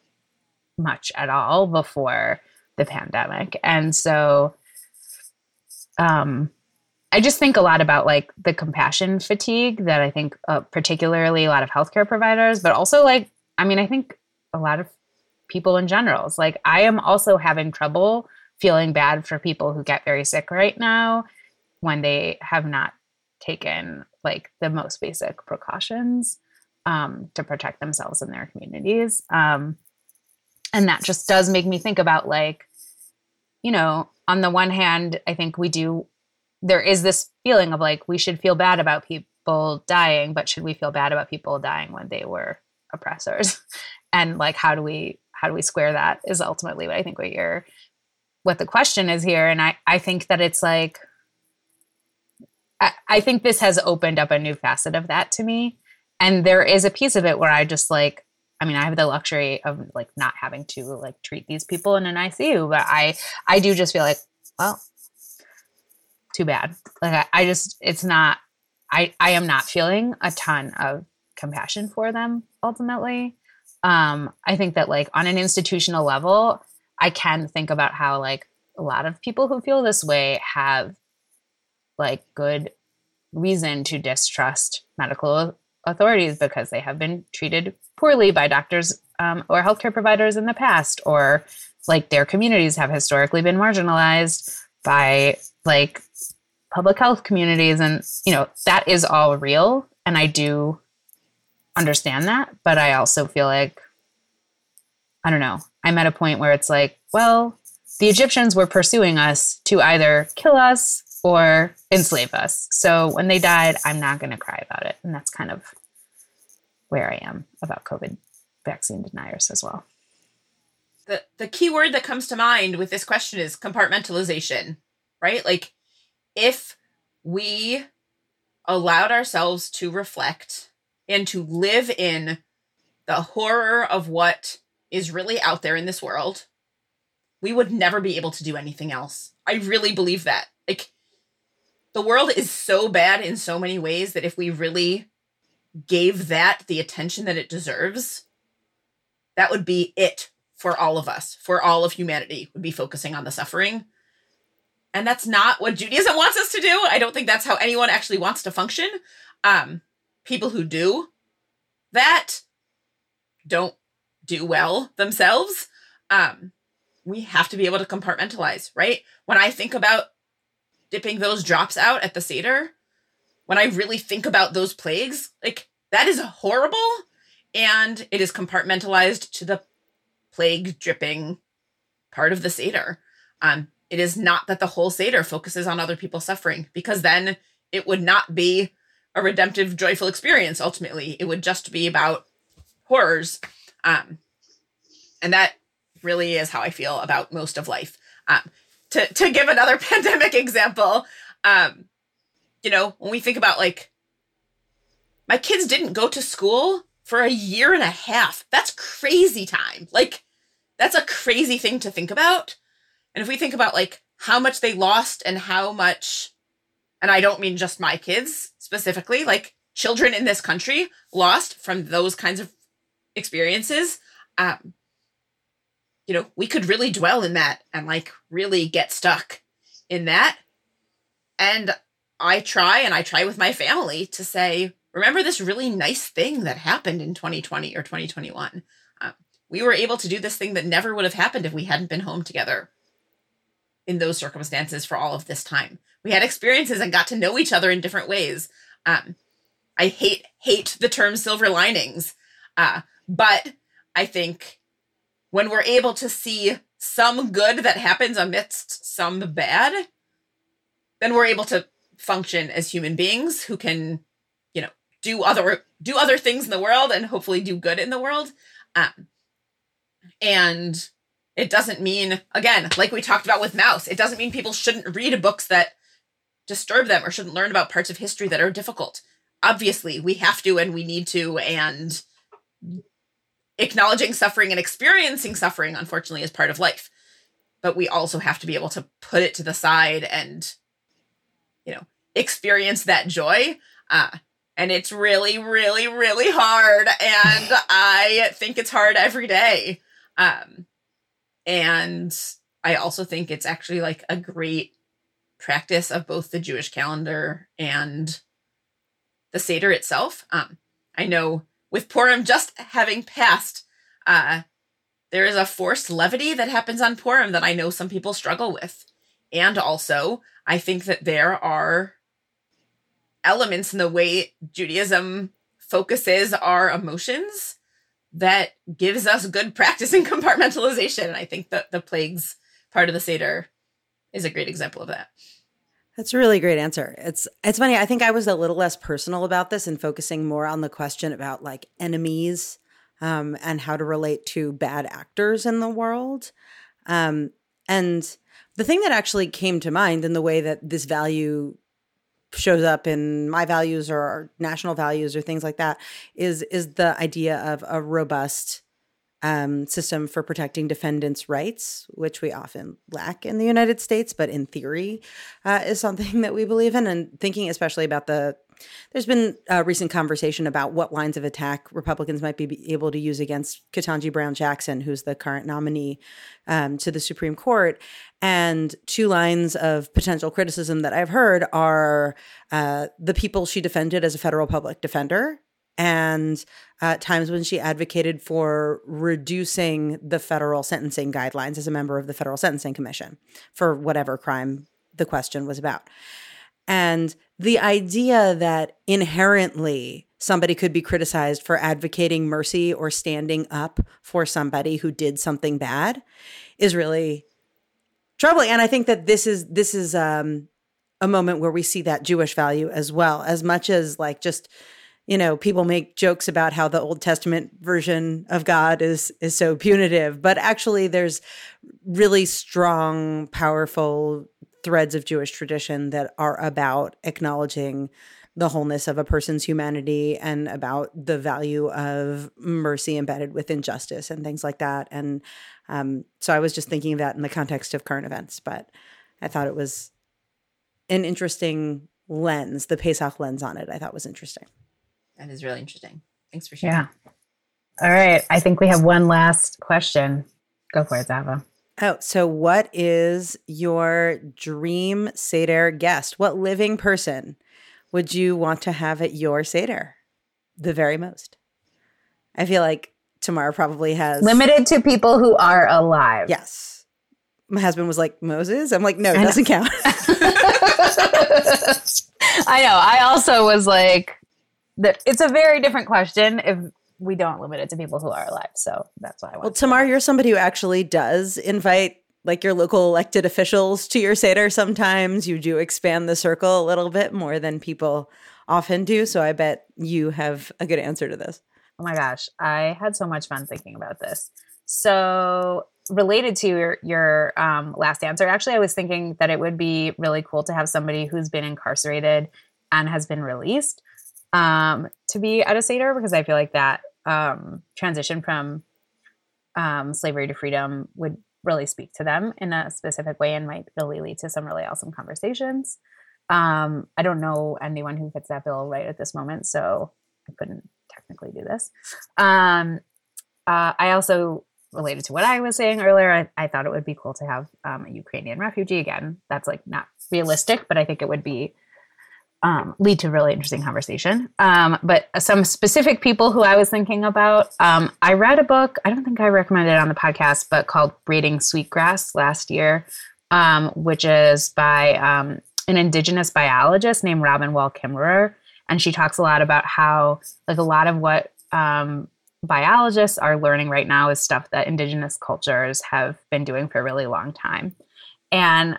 much at all before the pandemic. And so um I just think a lot about like the compassion fatigue that I think uh, particularly a lot of healthcare providers, but also like I mean I think a lot of people in general. It's like I am also having trouble feeling bad for people who get very sick right now when they have not taken like the most basic precautions um, to protect themselves and their communities. Um, and that just does make me think about like, you know, on the one hand, I think we do, there is this feeling of like, we should feel bad about people dying, but should we feel bad about people dying when they were oppressors? and like, how do we, how do we square that is ultimately what I think what you're, what the question is here. And I, I think that it's like, I, think this has opened up a new facet of that to me. And there is a piece of it where I just like, I mean, I have the luxury of like not having to like treat these people in an ICU, but I I do just feel like, well, too bad. Like I, I just it's not I I am not feeling a ton of compassion for them ultimately. Um, I think that like on an institutional level, I can think about how like a lot of people who feel this way have like good reason to distrust medical authorities because they have been treated poorly by doctors um, or healthcare providers in the past, or like their communities have historically been marginalized by like public health communities. And, you know, that is all real. And I do understand that. But I also feel like, I don't know, I'm at a point where it's like, well, the Egyptians were pursuing us to either kill us or enslave us. So when they died, I'm not going to cry about it. And that's kind of where I am about COVID vaccine deniers as well. The, the key word that comes to mind with this question is compartmentalization, right? Like, if we allowed ourselves to reflect and to live in the horror of what is really out there in this world, we would never be able to do anything else. I really believe that. Like, the world is so bad in so many ways that if we really gave that the attention that it deserves, that would be it for all of us, for all of humanity, would be focusing on the suffering. And that's not what Judaism wants us to do. I don't think that's how anyone actually wants to function. Um, people who do that don't do well themselves. Um, we have to be able to compartmentalize, right? When I think about dipping those drops out at the Seder, when I really think about those plagues, like that is horrible. And it is compartmentalized to the plague dripping part of the Seder. Um, it is not that the whole Seder focuses on other people suffering, because then it would not be a redemptive, joyful experience ultimately. It would just be about horrors. Um, and that really is how I feel about most of life. Um, to to give another pandemic example, um, you know, when we think about like my kids didn't go to school for a year and a half. That's crazy time. Like that's a crazy thing to think about. And if we think about like how much they lost and how much and I don't mean just my kids specifically, like children in this country lost from those kinds of experiences, um, you know, we could really dwell in that and like really get stuck in that. And I try and I try with my family to say, remember this really nice thing that happened in 2020 or 2021. Um, we were able to do this thing that never would have happened if we hadn't been home together in those circumstances for all of this time. We had experiences and got to know each other in different ways. Um, I hate hate the term silver linings, uh, but I think when we're able to see some good that happens amidst some bad, then we're able to function as human beings who can, you know, do other do other things in the world and hopefully do good in the world. Um, and it doesn't mean again, like we talked about with Maus, it doesn't mean people shouldn't read books that disturb them or shouldn't learn about parts of history that are difficult. Obviously, we have to and we need to, and acknowledging suffering and experiencing suffering, unfortunately, is part of life. But we also have to be able to put it to the side and, you know, experience that joy. Uh, and it's really, really, really hard. And I think it's hard every day. Um, and I also think it's actually like a great practice of both the Jewish calendar and the Seder itself. Um, I know with Purim just having passed, uh, there is a forced levity that happens on Purim that I know some people struggle with. And also, I think that there are elements in the way Judaism focuses our emotions that gives us good practice in compartmentalization. And I think that the plagues part of the Seder is a great example of that. That's a really great answer. It's it's funny. I think I was a little less personal about this and focusing more on the question about like enemies um, and how to relate to bad actors in the world. Um, and the thing that actually came to mind in the way that this value shows up in my values or national values or things like that is is the idea of a robust um, system for protecting defendants' rights, which we often lack in the United States, but in theory uh, is something that we believe in. And thinking especially about the, there's been a recent conversation about what lines of attack Republicans might be able to use against Ketanji Brown Jackson, who's the current nominee um, to the Supreme Court. And two lines of potential criticism that I've heard are uh, the people she defended as a federal public defender and uh, times when she advocated for reducing the federal sentencing guidelines as a member of the Federal Sentencing Commission for whatever crime the question was about. And the idea that inherently somebody could be criticized for advocating mercy or standing up for somebody who did something bad is really troubling. And I think that this is this is um, a moment where we see that Jewish value as well, as much as like just you know people make jokes about how the old testament version of god is is so punitive but actually there's really strong powerful threads of jewish tradition that are about acknowledging the wholeness of a person's humanity and about the value of mercy embedded within justice and things like that. And um, so i was just thinking of that in the context of current events but i thought it was an interesting lens the pesach lens on it i thought was interesting that is really interesting. Thanks for sharing. Yeah. All right. I think we have one last question. Go for it, Zava. Oh, so what is your dream Seder guest? What living person would you want to have at your Seder the very most? I feel like Tamar probably has limited to people who are alive. Yes. My husband was like, Moses? I'm like, no, it doesn't count. I know. I also was like, that it's a very different question if we don't limit it to people who are alive. So that's why I want. Well, Tamar, you're somebody who actually does invite like your local elected officials to your seder. Sometimes you do expand the circle a little bit more than people often do. So I bet you have a good answer to this. Oh my gosh, I had so much fun thinking about this. So related to your, your um, last answer, actually, I was thinking that it would be really cool to have somebody who's been incarcerated and has been released um, to be at a Seder because I feel like that um, transition from um, slavery to freedom would really speak to them in a specific way and might really lead to some really awesome conversations. Um, I don't know anyone who fits that bill right at this moment, so I couldn't technically do this. Um, uh, I also related to what I was saying earlier. I, I thought it would be cool to have um, a Ukrainian refugee again. That's like not realistic, but I think it would be um, lead to really interesting conversation. Um, but some specific people who I was thinking about, um, I read a book. I don't think I recommended it on the podcast, but called "Braiding Sweetgrass" last year, um, which is by um, an indigenous biologist named Robin Wall Kimmerer, and she talks a lot about how, like, a lot of what um, biologists are learning right now is stuff that indigenous cultures have been doing for a really long time, and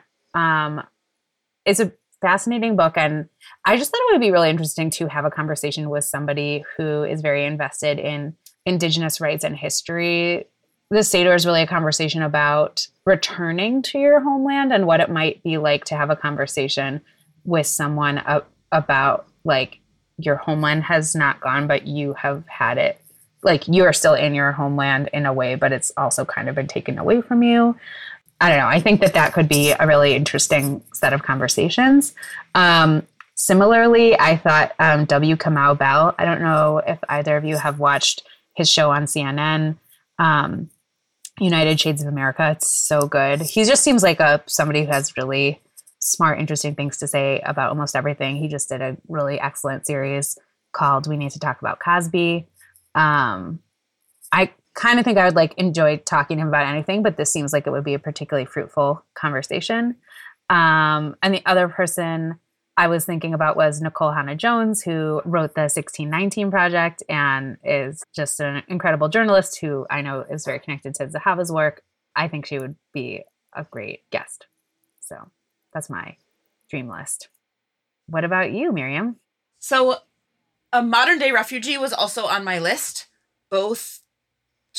it's a fascinating book and I just thought it would be really interesting to have a conversation with somebody who is very invested in Indigenous rights and history. The Seder is really a conversation about returning to your homeland and what it might be like to have a conversation with someone about like your homeland has not gone, but you have had it. Like you are still in your homeland in a way, but it's also kind of been taken away from you. I don't know. I think that that could be a really interesting set of conversations. Um, similarly, I thought um, W. Kamau Bell. I don't know if either of you have watched his show on CNN, um, United Shades of America. It's so good. He just seems like a somebody who has really smart, interesting things to say about almost everything. He just did a really excellent series called "We Need to Talk About Cosby." Um, I kind of think I would like enjoy talking to him about anything, but this seems like it would be a particularly fruitful conversation. Um, and the other person I was thinking about was Nicole Hannah-Jones, who wrote the 1619 Project and is just an incredible journalist who I know is very connected to Zahava's work. I think she would be a great guest. So that's my dream list. What about you, Miriam? So, a modern day refugee was also on my list, both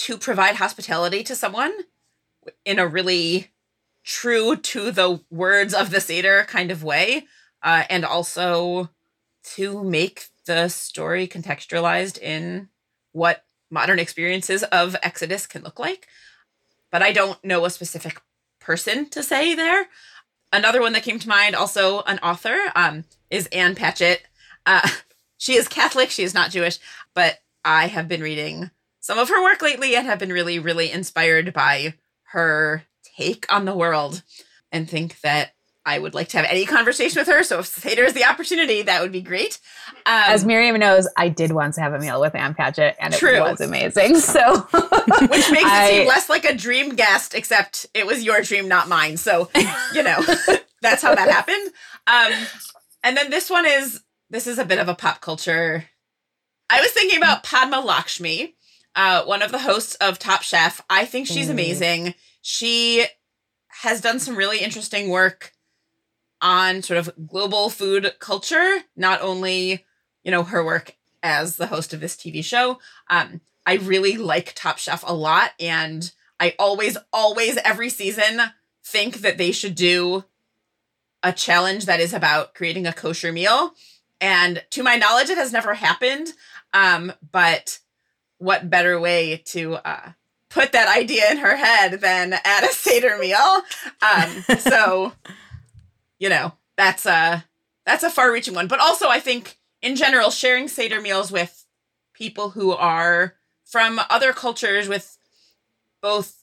to provide hospitality to someone in a really true to the words of the Seder kind of way, uh, and also to make the story contextualized in what modern experiences of Exodus can look like. But I don't know a specific person to say there. Another one that came to mind, also an author, um, is Ann Patchett. Uh, she is Catholic, she is not Jewish, but I have been reading some of her work lately and have been really, really inspired by her take on the world and think that I would like to have any conversation with her. So if Seder is the opportunity, that would be great. Um, As Miriam knows, I did once have a meal with Ann Patchett and it was amazing. So which makes I, it seem less like a dream guest, except it was your dream, not mine. So you know, that's how that happened. Um, and then this one is this is a bit of a pop culture. I was thinking about Padma Lakshmi, uh, one of the hosts of Top Chef. I think she's mm. amazing. She has done some really interesting work on sort of global food culture, not only, you know, her work as the host of this TV show. Um, I really like Top Chef a lot. And I always, always, every season think that they should do a challenge that is about creating a kosher meal. And to my knowledge, it has never happened. Um, but what better way to uh, put that idea in her head than at a Seder meal? Um, so you know, that's a that's a far-reaching one. But also, I think in general, sharing Seder meals with people who are from other cultures with both,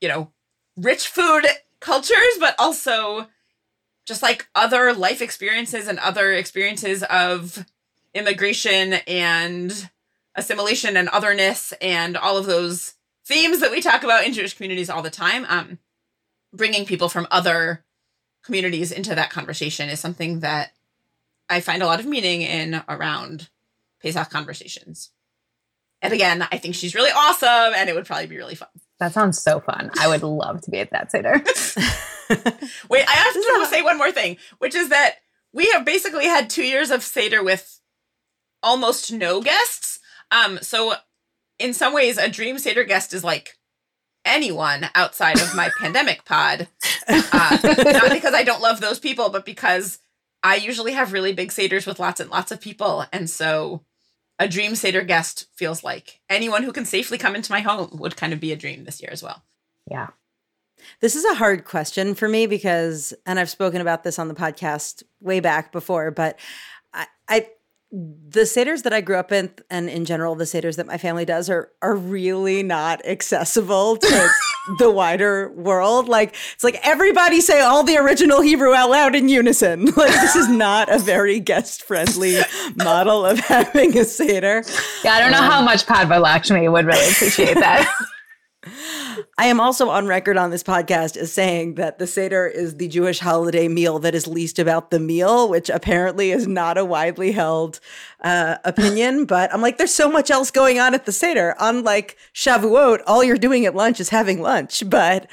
you know, rich food cultures, but also just like other life experiences and other experiences of immigration and assimilation and otherness and all of those themes that we talk about in Jewish communities all the time. Um, bringing people from other communities into that conversation is something that I find a lot of meaning in around Pesach conversations. And again, I think she's really awesome and it would probably be really fun. That sounds so fun. I would love to be at that Seder. Wait, I have to say one more thing, which is that we have basically had two years of Seder with almost no guests. Um, so in some ways, a dream Seder guest is like anyone outside of my pandemic pod. Uh, not because I don't love those people, but because I usually have really big Seders with lots and lots of people. And so a dream Seder guest feels like anyone who can safely come into my home would kind of be a dream this year as well. Yeah. This is a hard question for me because, and I've spoken about this on the podcast way back before, but I, I the seders that I grew up in, and in general, the seders that my family does are are really not accessible to the wider world. Like it's like everybody say all the original Hebrew out loud in unison. Like this is not a very guest friendly model of having a seder. Yeah, I don't know um, how much Padma Lakshmi would really appreciate that. I am also on record on this podcast as saying that the Seder is the Jewish holiday meal that is least about the meal, which apparently is not a widely held uh, opinion. But I'm like, there's so much else going on at the Seder. Unlike Shavuot, all you're doing at lunch is having lunch. But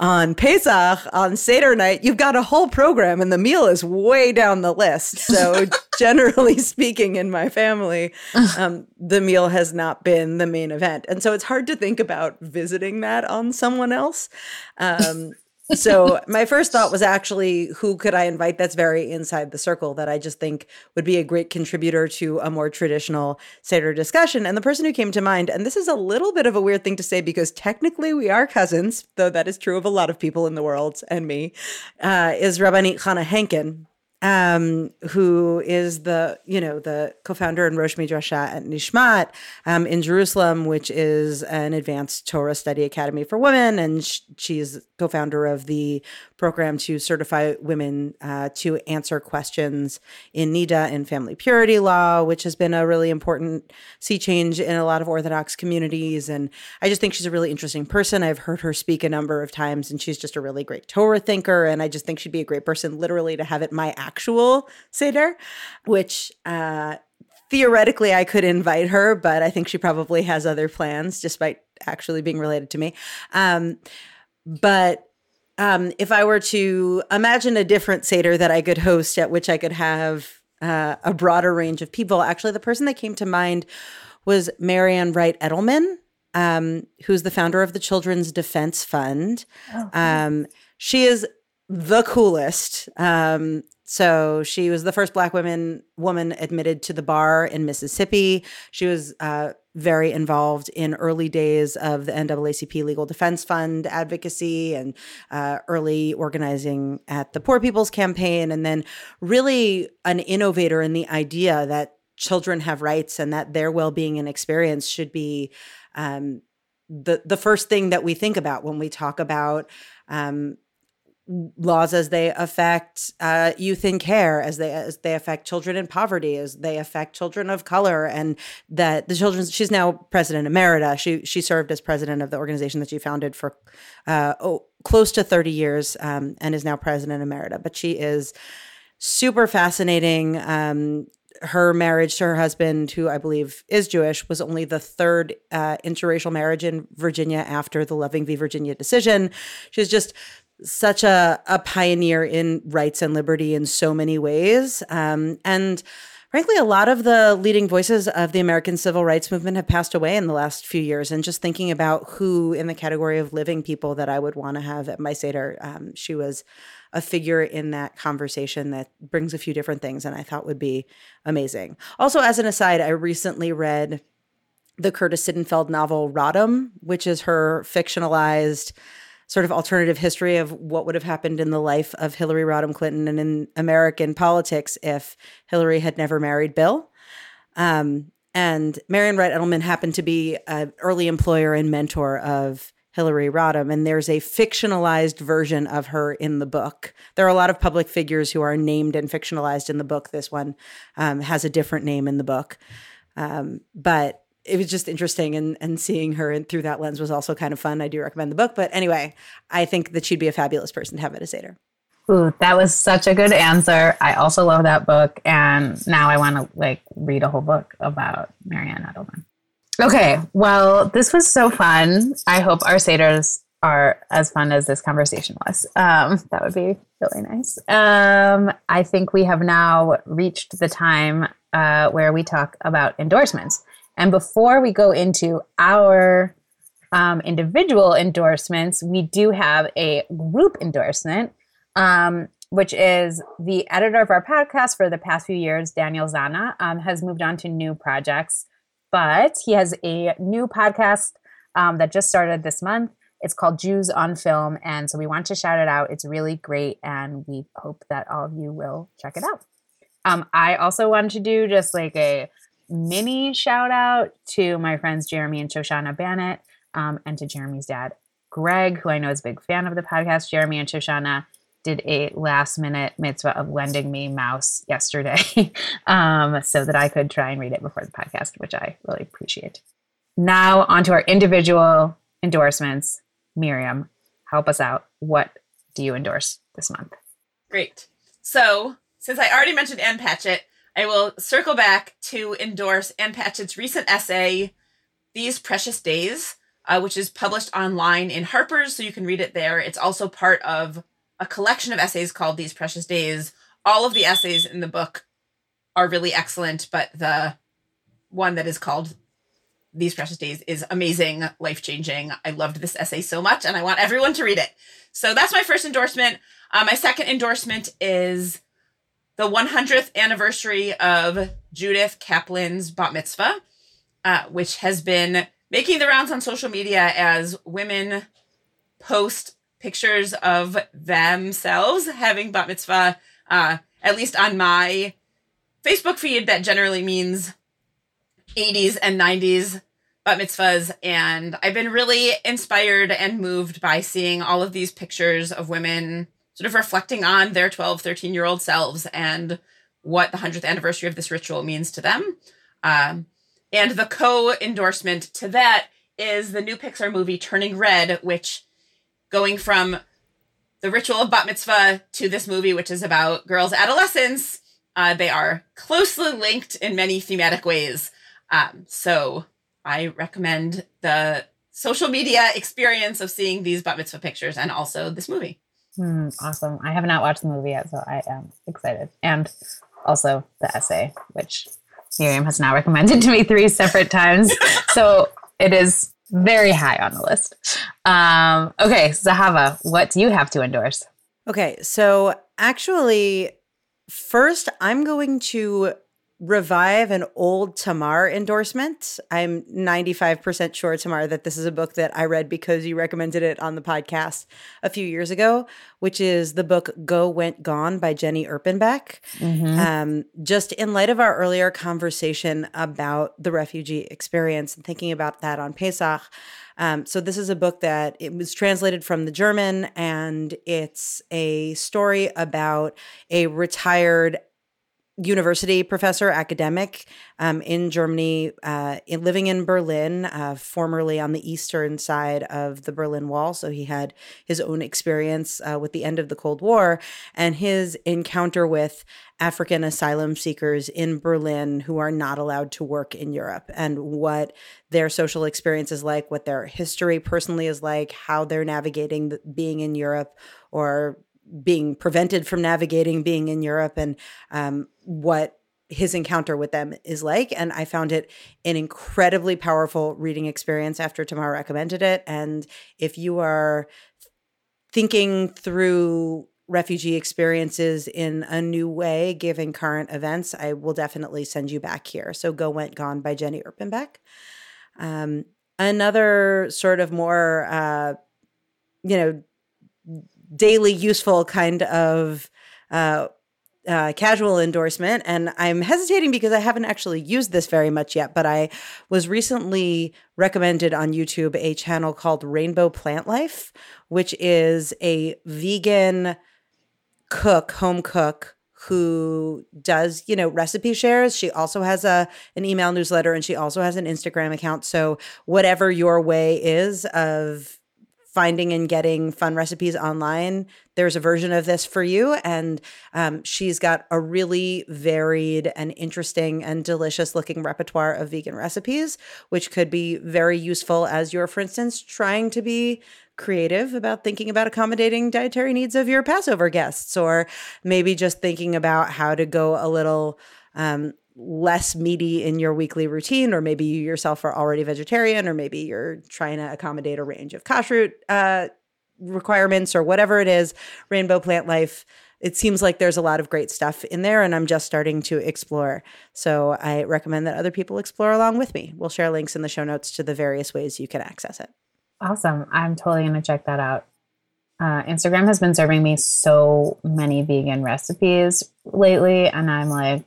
on Pesach, on Seder night, you've got a whole program and the meal is way down the list. So, generally speaking, in my family, um, the meal has not been the main event. And so it's hard to think about visiting that on someone else. Um, so my first thought was actually who could I invite that's very inside the circle that I just think would be a great contributor to a more traditional Seder discussion. And the person who came to mind, and this is a little bit of a weird thing to say because technically we are cousins, though that is true of a lot of people in the world and me, uh, is Rabbanit Chana Henkin, um, who is the you know the co-founder and Rosh Midrasha at Nishmat um, in Jerusalem, which is an advanced Torah study academy for women, and sh- she's co-founder of the program to certify women uh, to answer questions in Nida in family purity law, which has been a really important sea change in a lot of Orthodox communities. And I just think she's a really interesting person. I've heard her speak a number of times, and she's just a really great Torah thinker. And I just think she'd be a great person, literally, to have at my actual Seder, which uh, theoretically I could invite her, but I think she probably has other plans, despite actually being related to me. Um, but um, if I were to imagine a different Seder that I could host at which I could have uh, a broader range of people, actually, the person that came to mind was Marian Wright Edelman, um, who's the founder of the Children's Defense Fund. Oh, um, she is the coolest. Um, so she was the first Black woman woman admitted to the bar in Mississippi. She was uh, very involved in early days of the NAACP Legal Defense Fund advocacy and uh, early organizing at the Poor People's Campaign, and then really an innovator in the idea that children have rights and that their well-being and experience should be um, the the first thing that we think about when we talk about um, laws as they affect uh, youth in care, as they as they affect children in poverty, as they affect children of color, and that the children. She's now president emerita. She she served as president of the organization that she founded for uh, oh, close to thirty years, um, and is now president emerita. But she is super fascinating. Um, her marriage to her husband, who I believe is Jewish, was only the third uh, interracial marriage in Virginia after the Loving v. Virginia decision. She's just such a, a pioneer in rights and liberty in so many ways. Um, and frankly, a lot of the leading voices of the American civil rights movement have passed away in the last few years. And just thinking about who in the category of living people that I would want to have at my Seder, um, she was a figure in that conversation that brings a few different things and I thought would be amazing. Also, as an aside, I recently read the Curtis Sittenfeld novel Rodham, which is her fictionalized sort of alternative history of what would have happened in the life of Hillary Rodham Clinton and in American politics if Hillary had never married Bill. Um, and Marian Wright Edelman happened to be an early employer and mentor of Hillary Rodham, and there's a fictionalized version of her in the book. There are a lot of public figures who are named and fictionalized in the book. This one um, has a different name in the book, um, but it was just interesting and and seeing her through that lens was also kind of fun. I do recommend the book, but anyway, I think that she'd be a fabulous person to have at a Seder. Ooh, that was such a good answer. I also love that book, and now I want to like read a whole book about Marian Edelman. Okay, well, this was so fun. I hope our Seders are as fun as this conversation was. Um, that would be really nice. Um, I think we have now reached the time uh, where we talk about endorsements. And before we go into our um, individual endorsements, we do have a group endorsement, um, which is the editor of our podcast for the past few years, Daniel Zana, um, has moved on to new projects, but he has a new podcast um, that just started this month. It's called Jews on Film. And so we want to shout it out. It's really great. And we hope that all of you will check it out. Um, I also wanted to do just like a mini shout out to my friends Jeremy and Shoshana Bannett um, and to Jeremy's dad, Greg, who I know is a big fan of the podcast. Jeremy and Shoshana did a last minute mitzvah of lending me Maus yesterday um, so that I could try and read it before the podcast, which I really appreciate. Now, on to our individual endorsements. Miriam, help us out. What do you endorse this month? Great. So, since I already mentioned Ann Patchett, I will circle back to endorse Ann Patchett's recent essay, These Precious Days, uh, which is published online in Harper's, so you can read it there. It's also part of a collection of essays called These Precious Days. All of the essays in the book are really excellent, but the one that is called These Precious Days is amazing, life changing. I loved this essay so much, and I want everyone to read it. So that's my first endorsement. Uh, my second endorsement is the 100th anniversary of Judith Kaplan's bat mitzvah, uh, which has been making the rounds on social media as women post pictures of themselves having bat mitzvah. Uh, at least on my Facebook feed, that generally means 80s and 90s bat mitzvahs. And I've been really inspired and moved by seeing all of these pictures of women sort of reflecting on their 12, 13 year old selves and what the 100th anniversary of this ritual means to them. Um, and the co endorsement to that is the new Pixar movie Turning Red, which going from the ritual of bat mitzvah to this movie, which is about girls' adolescence, uh, they are closely linked in many thematic ways. Um, so I recommend the social media experience of seeing these bat mitzvah pictures and also this movie. Mm, awesome. I have not watched the movie yet, so I am excited. And also the essay, which Miriam has now recommended to me three separate times. so it is very high on the list. Um, okay, Zahava, what do you have to endorse? Okay, so actually, first I'm going to revive an old Tamar endorsement. I'm 95% sure, Tamar, that this is a book that I read because you recommended it on the podcast a few years ago, which is the book Go Went Gone by Jenny Erpenbeck. Mm-hmm. Um, just in light of our earlier conversation about the refugee experience and thinking about that on Pesach. Um, so this is a book that it was translated from the German, and it's a story about a retired university professor, academic um, in Germany, uh, in, living in Berlin, uh, formerly on the eastern side of the Berlin Wall. So he had his own experience uh, with the end of the Cold War and his encounter with African asylum seekers in Berlin who are not allowed to work in Europe and what their social experience is like, what their history personally is like, how they're navigating the, being in Europe or being prevented from navigating being in Europe and um, what his encounter with them is like. And I found it an incredibly powerful reading experience after Tamar recommended it. And if you are thinking through refugee experiences in a new way, given current events, I will definitely send you back here. So Go Went Gone by Jenny Erpenbeck. Um, another sort of more, uh, you know, daily useful kind of uh, uh, casual endorsement. And I'm hesitating because I haven't actually used this very much yet, but I was recently recommended on YouTube a channel called Rainbow Plant Life, which is a vegan cook, home cook who does you know recipe shares she also has a an email newsletter and she also has an instagram account so whatever your way is of finding and getting fun recipes online, there's a version of this for you. And um, she's got a really varied and interesting and delicious looking repertoire of vegan recipes, which could be very useful as you're, for instance, trying to be creative about thinking about accommodating dietary needs of your Passover guests, or maybe just thinking about how to go a little um, less meaty in your weekly routine, or maybe you yourself are already vegetarian, or maybe you're trying to accommodate a range of kashrut uh, requirements, or whatever it is. Rainbow Plant Life. It seems like there's a lot of great stuff in there, and I'm just starting to explore. So I recommend that other people explore along with me. We'll share links in the show notes to the various ways you can access it. Awesome. I'm totally going to check that out. Uh, Instagram has been serving me so many vegan recipes lately, and I'm like,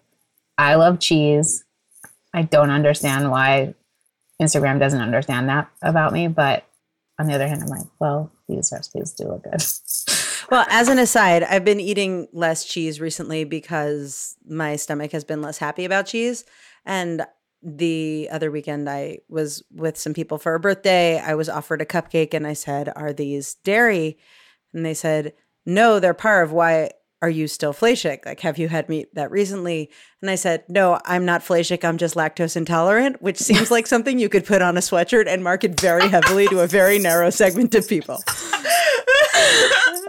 I love cheese. I don't understand why Instagram doesn't understand that about me. But on the other hand, I'm like, well, these recipes do look good. well, as an aside, I've been eating less cheese recently because my stomach has been less happy about cheese. And the other weekend, I was with some people for a birthday. I was offered a cupcake and I said, Are these dairy? And they said, No, they're part of Why are you still fleishik? Like, have you had meat that recently? And I said, no, I'm not fleishik. I'm just lactose intolerant, which seems like something you could put on a sweatshirt and market very heavily to a very narrow segment of people.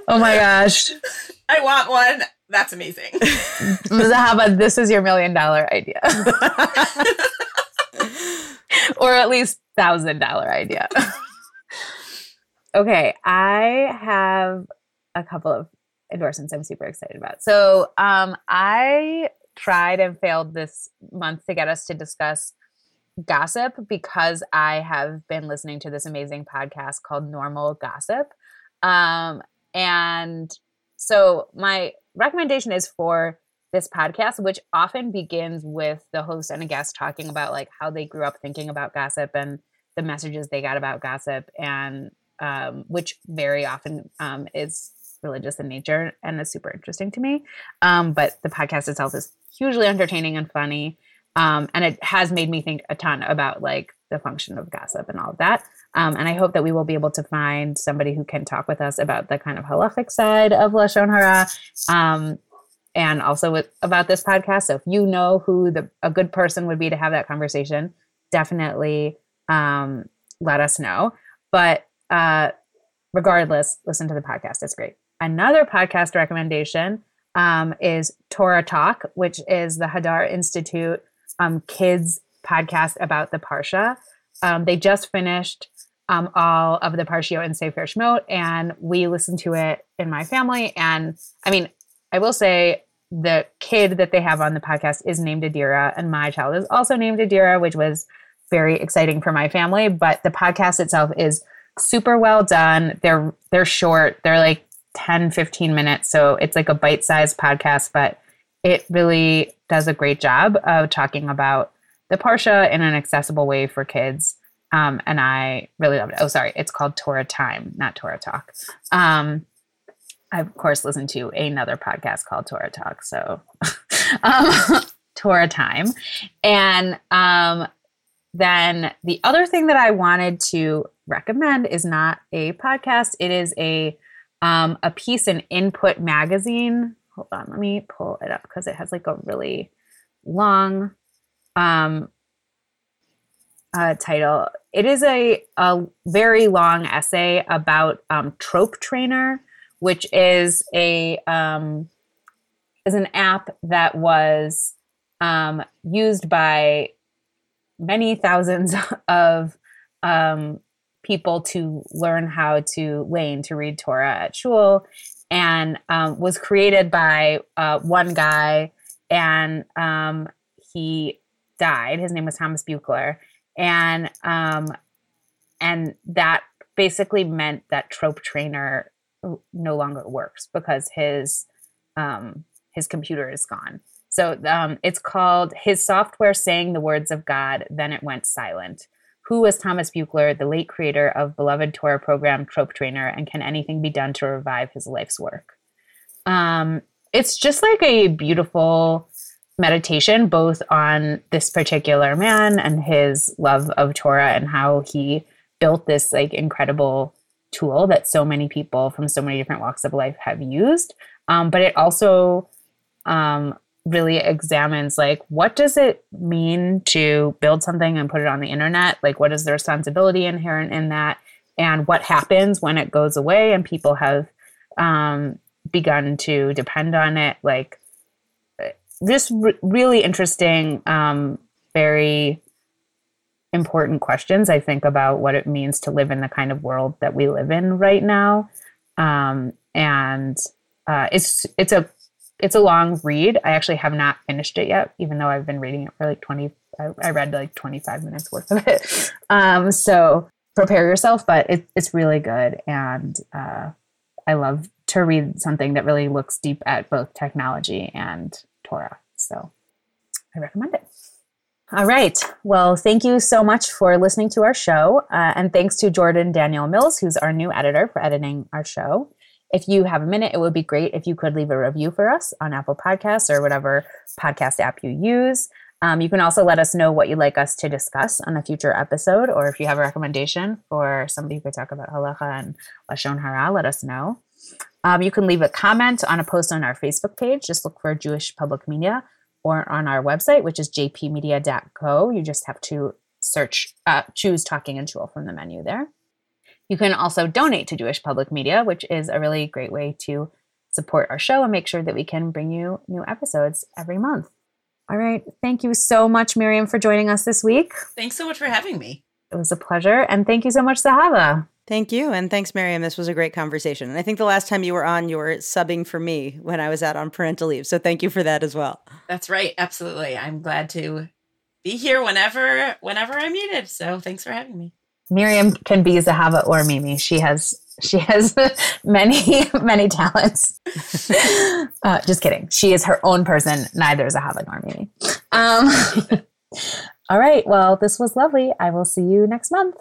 oh my gosh. I want one. That's amazing. Zahava, this is your million dollar idea. or at least thousand dollar idea. okay, I have a couple of endorsements I'm super excited about. So um, I tried and failed this month to get us to discuss gossip because I have been listening to this amazing podcast called Normal Gossip. Um, and so my recommendation is for this podcast, which often begins with the host and a guest talking about like how they grew up thinking about gossip and the messages they got about gossip, and um, which very often um, is religious in nature and is super interesting to me. Um, but the podcast itself is hugely entertaining and funny. Um, and it has made me think a ton about like the function of gossip and all of that. Um, and I hope that we will be able to find somebody who can talk with us about the kind of halachic side of lashon hara, um, and also with, about this podcast. So if you know who the a good person would be to have that conversation, definitely um, let us know. But uh, regardless, listen to the podcast. It's great. Another podcast recommendation um, is Torah Talk, which is the Hadar Institute um, kids podcast about the Parsha. Um, they just finished um, all of the Parshiot and Sefer Shemot, and we listened to it in my family. And I mean, I will say the kid that they have on the podcast is named Adira, and my child is also named Adira, which was very exciting for my family. But the podcast itself is super well done. They're they're short. They're like 10, 15 minutes. So it's like a bite-sized podcast, but it really does a great job of talking about the Parsha in an accessible way for kids. Um, and I really loved it. Oh, sorry, it's called Torah Time, not Torah Talk. Um, I of course listened to another podcast called Torah Talk, so um, Torah Time, and um, then the other thing that I wanted to recommend is not a podcast; it is a um, a piece in Input Magazine. Hold on, let me pull it up because it has like a really long um, uh, title. It is a, a very long essay about um, Trope Trainer, which is a um, is an app that was um, used by many thousands of um, people to learn how to leyn to read Torah at shul, and um, was created by uh, one guy, and um, he died. His name was Thomas Buchler, and um, and that basically meant that Trope Trainer no longer works because his um, his computer is gone. So um, it's called His Software Saying the Words of God, Then It Went Silent. Who was Thomas Buchler, the late creator of beloved Torah program Trope Trainer, and can anything be done to revive his life's work? Um, it's just like a beautiful meditation both on this particular man and his love of Torah and how he built this like incredible tool that so many people from so many different walks of life have used. Um, but it also um, really examines like what does it mean to build something and put it on the internet? Like what is the responsibility inherent in that? And what happens when it goes away and people have um, begun to depend on it? Like just re- really interesting, um, very important questions, I think, about what it means to live in the kind of world that we live in right now. Um, and uh, it's it's a it's a long read. I actually have not finished it yet, even though I've been reading it for like twenty. I, I read like twenty five minutes worth of it. Um, so prepare yourself, but it, it's really good, and uh, I love to read something that really looks deep at both technology and Torah. So I recommend it. All right. Well, thank you so much for listening to our show. Uh, and thanks to Jordan Daniel Mills, who's our new editor, for editing our show. If you have a minute, it would be great if you could leave a review for us on Apple Podcasts or whatever podcast app you use. Um, you can also let us know what you'd like us to discuss on a future episode, or if you have a recommendation for somebody who could talk about halacha and lashon hara, let us know. Um, you can leave a comment on a post on our Facebook page. Just look for Jewish Public Media or on our website, which is jpmedia.co. You just have to search, uh, choose Talking and Shul from the menu there. You can also donate to Jewish Public Media, which is a really great way to support our show and make sure that we can bring you new episodes every month. All right. Thank you so much, Miriam, for joining us this week. Thanks so much for having me. It was a pleasure. And thank you so much, Zahava. Thank you. And thanks, Miriam. This was a great conversation. And I think the last time you were on, you were subbing for me when I was out on parental leave. So thank you for that as well. That's right. Absolutely. I'm glad to be here whenever whenever I'm needed. So thanks for having me. Miriam can be Zahava or Mimi. She has she has many many talents. uh, just kidding. She is her own person. Neither Zahava nor Mimi. Um, all right. Well, this was lovely. I will see you next month.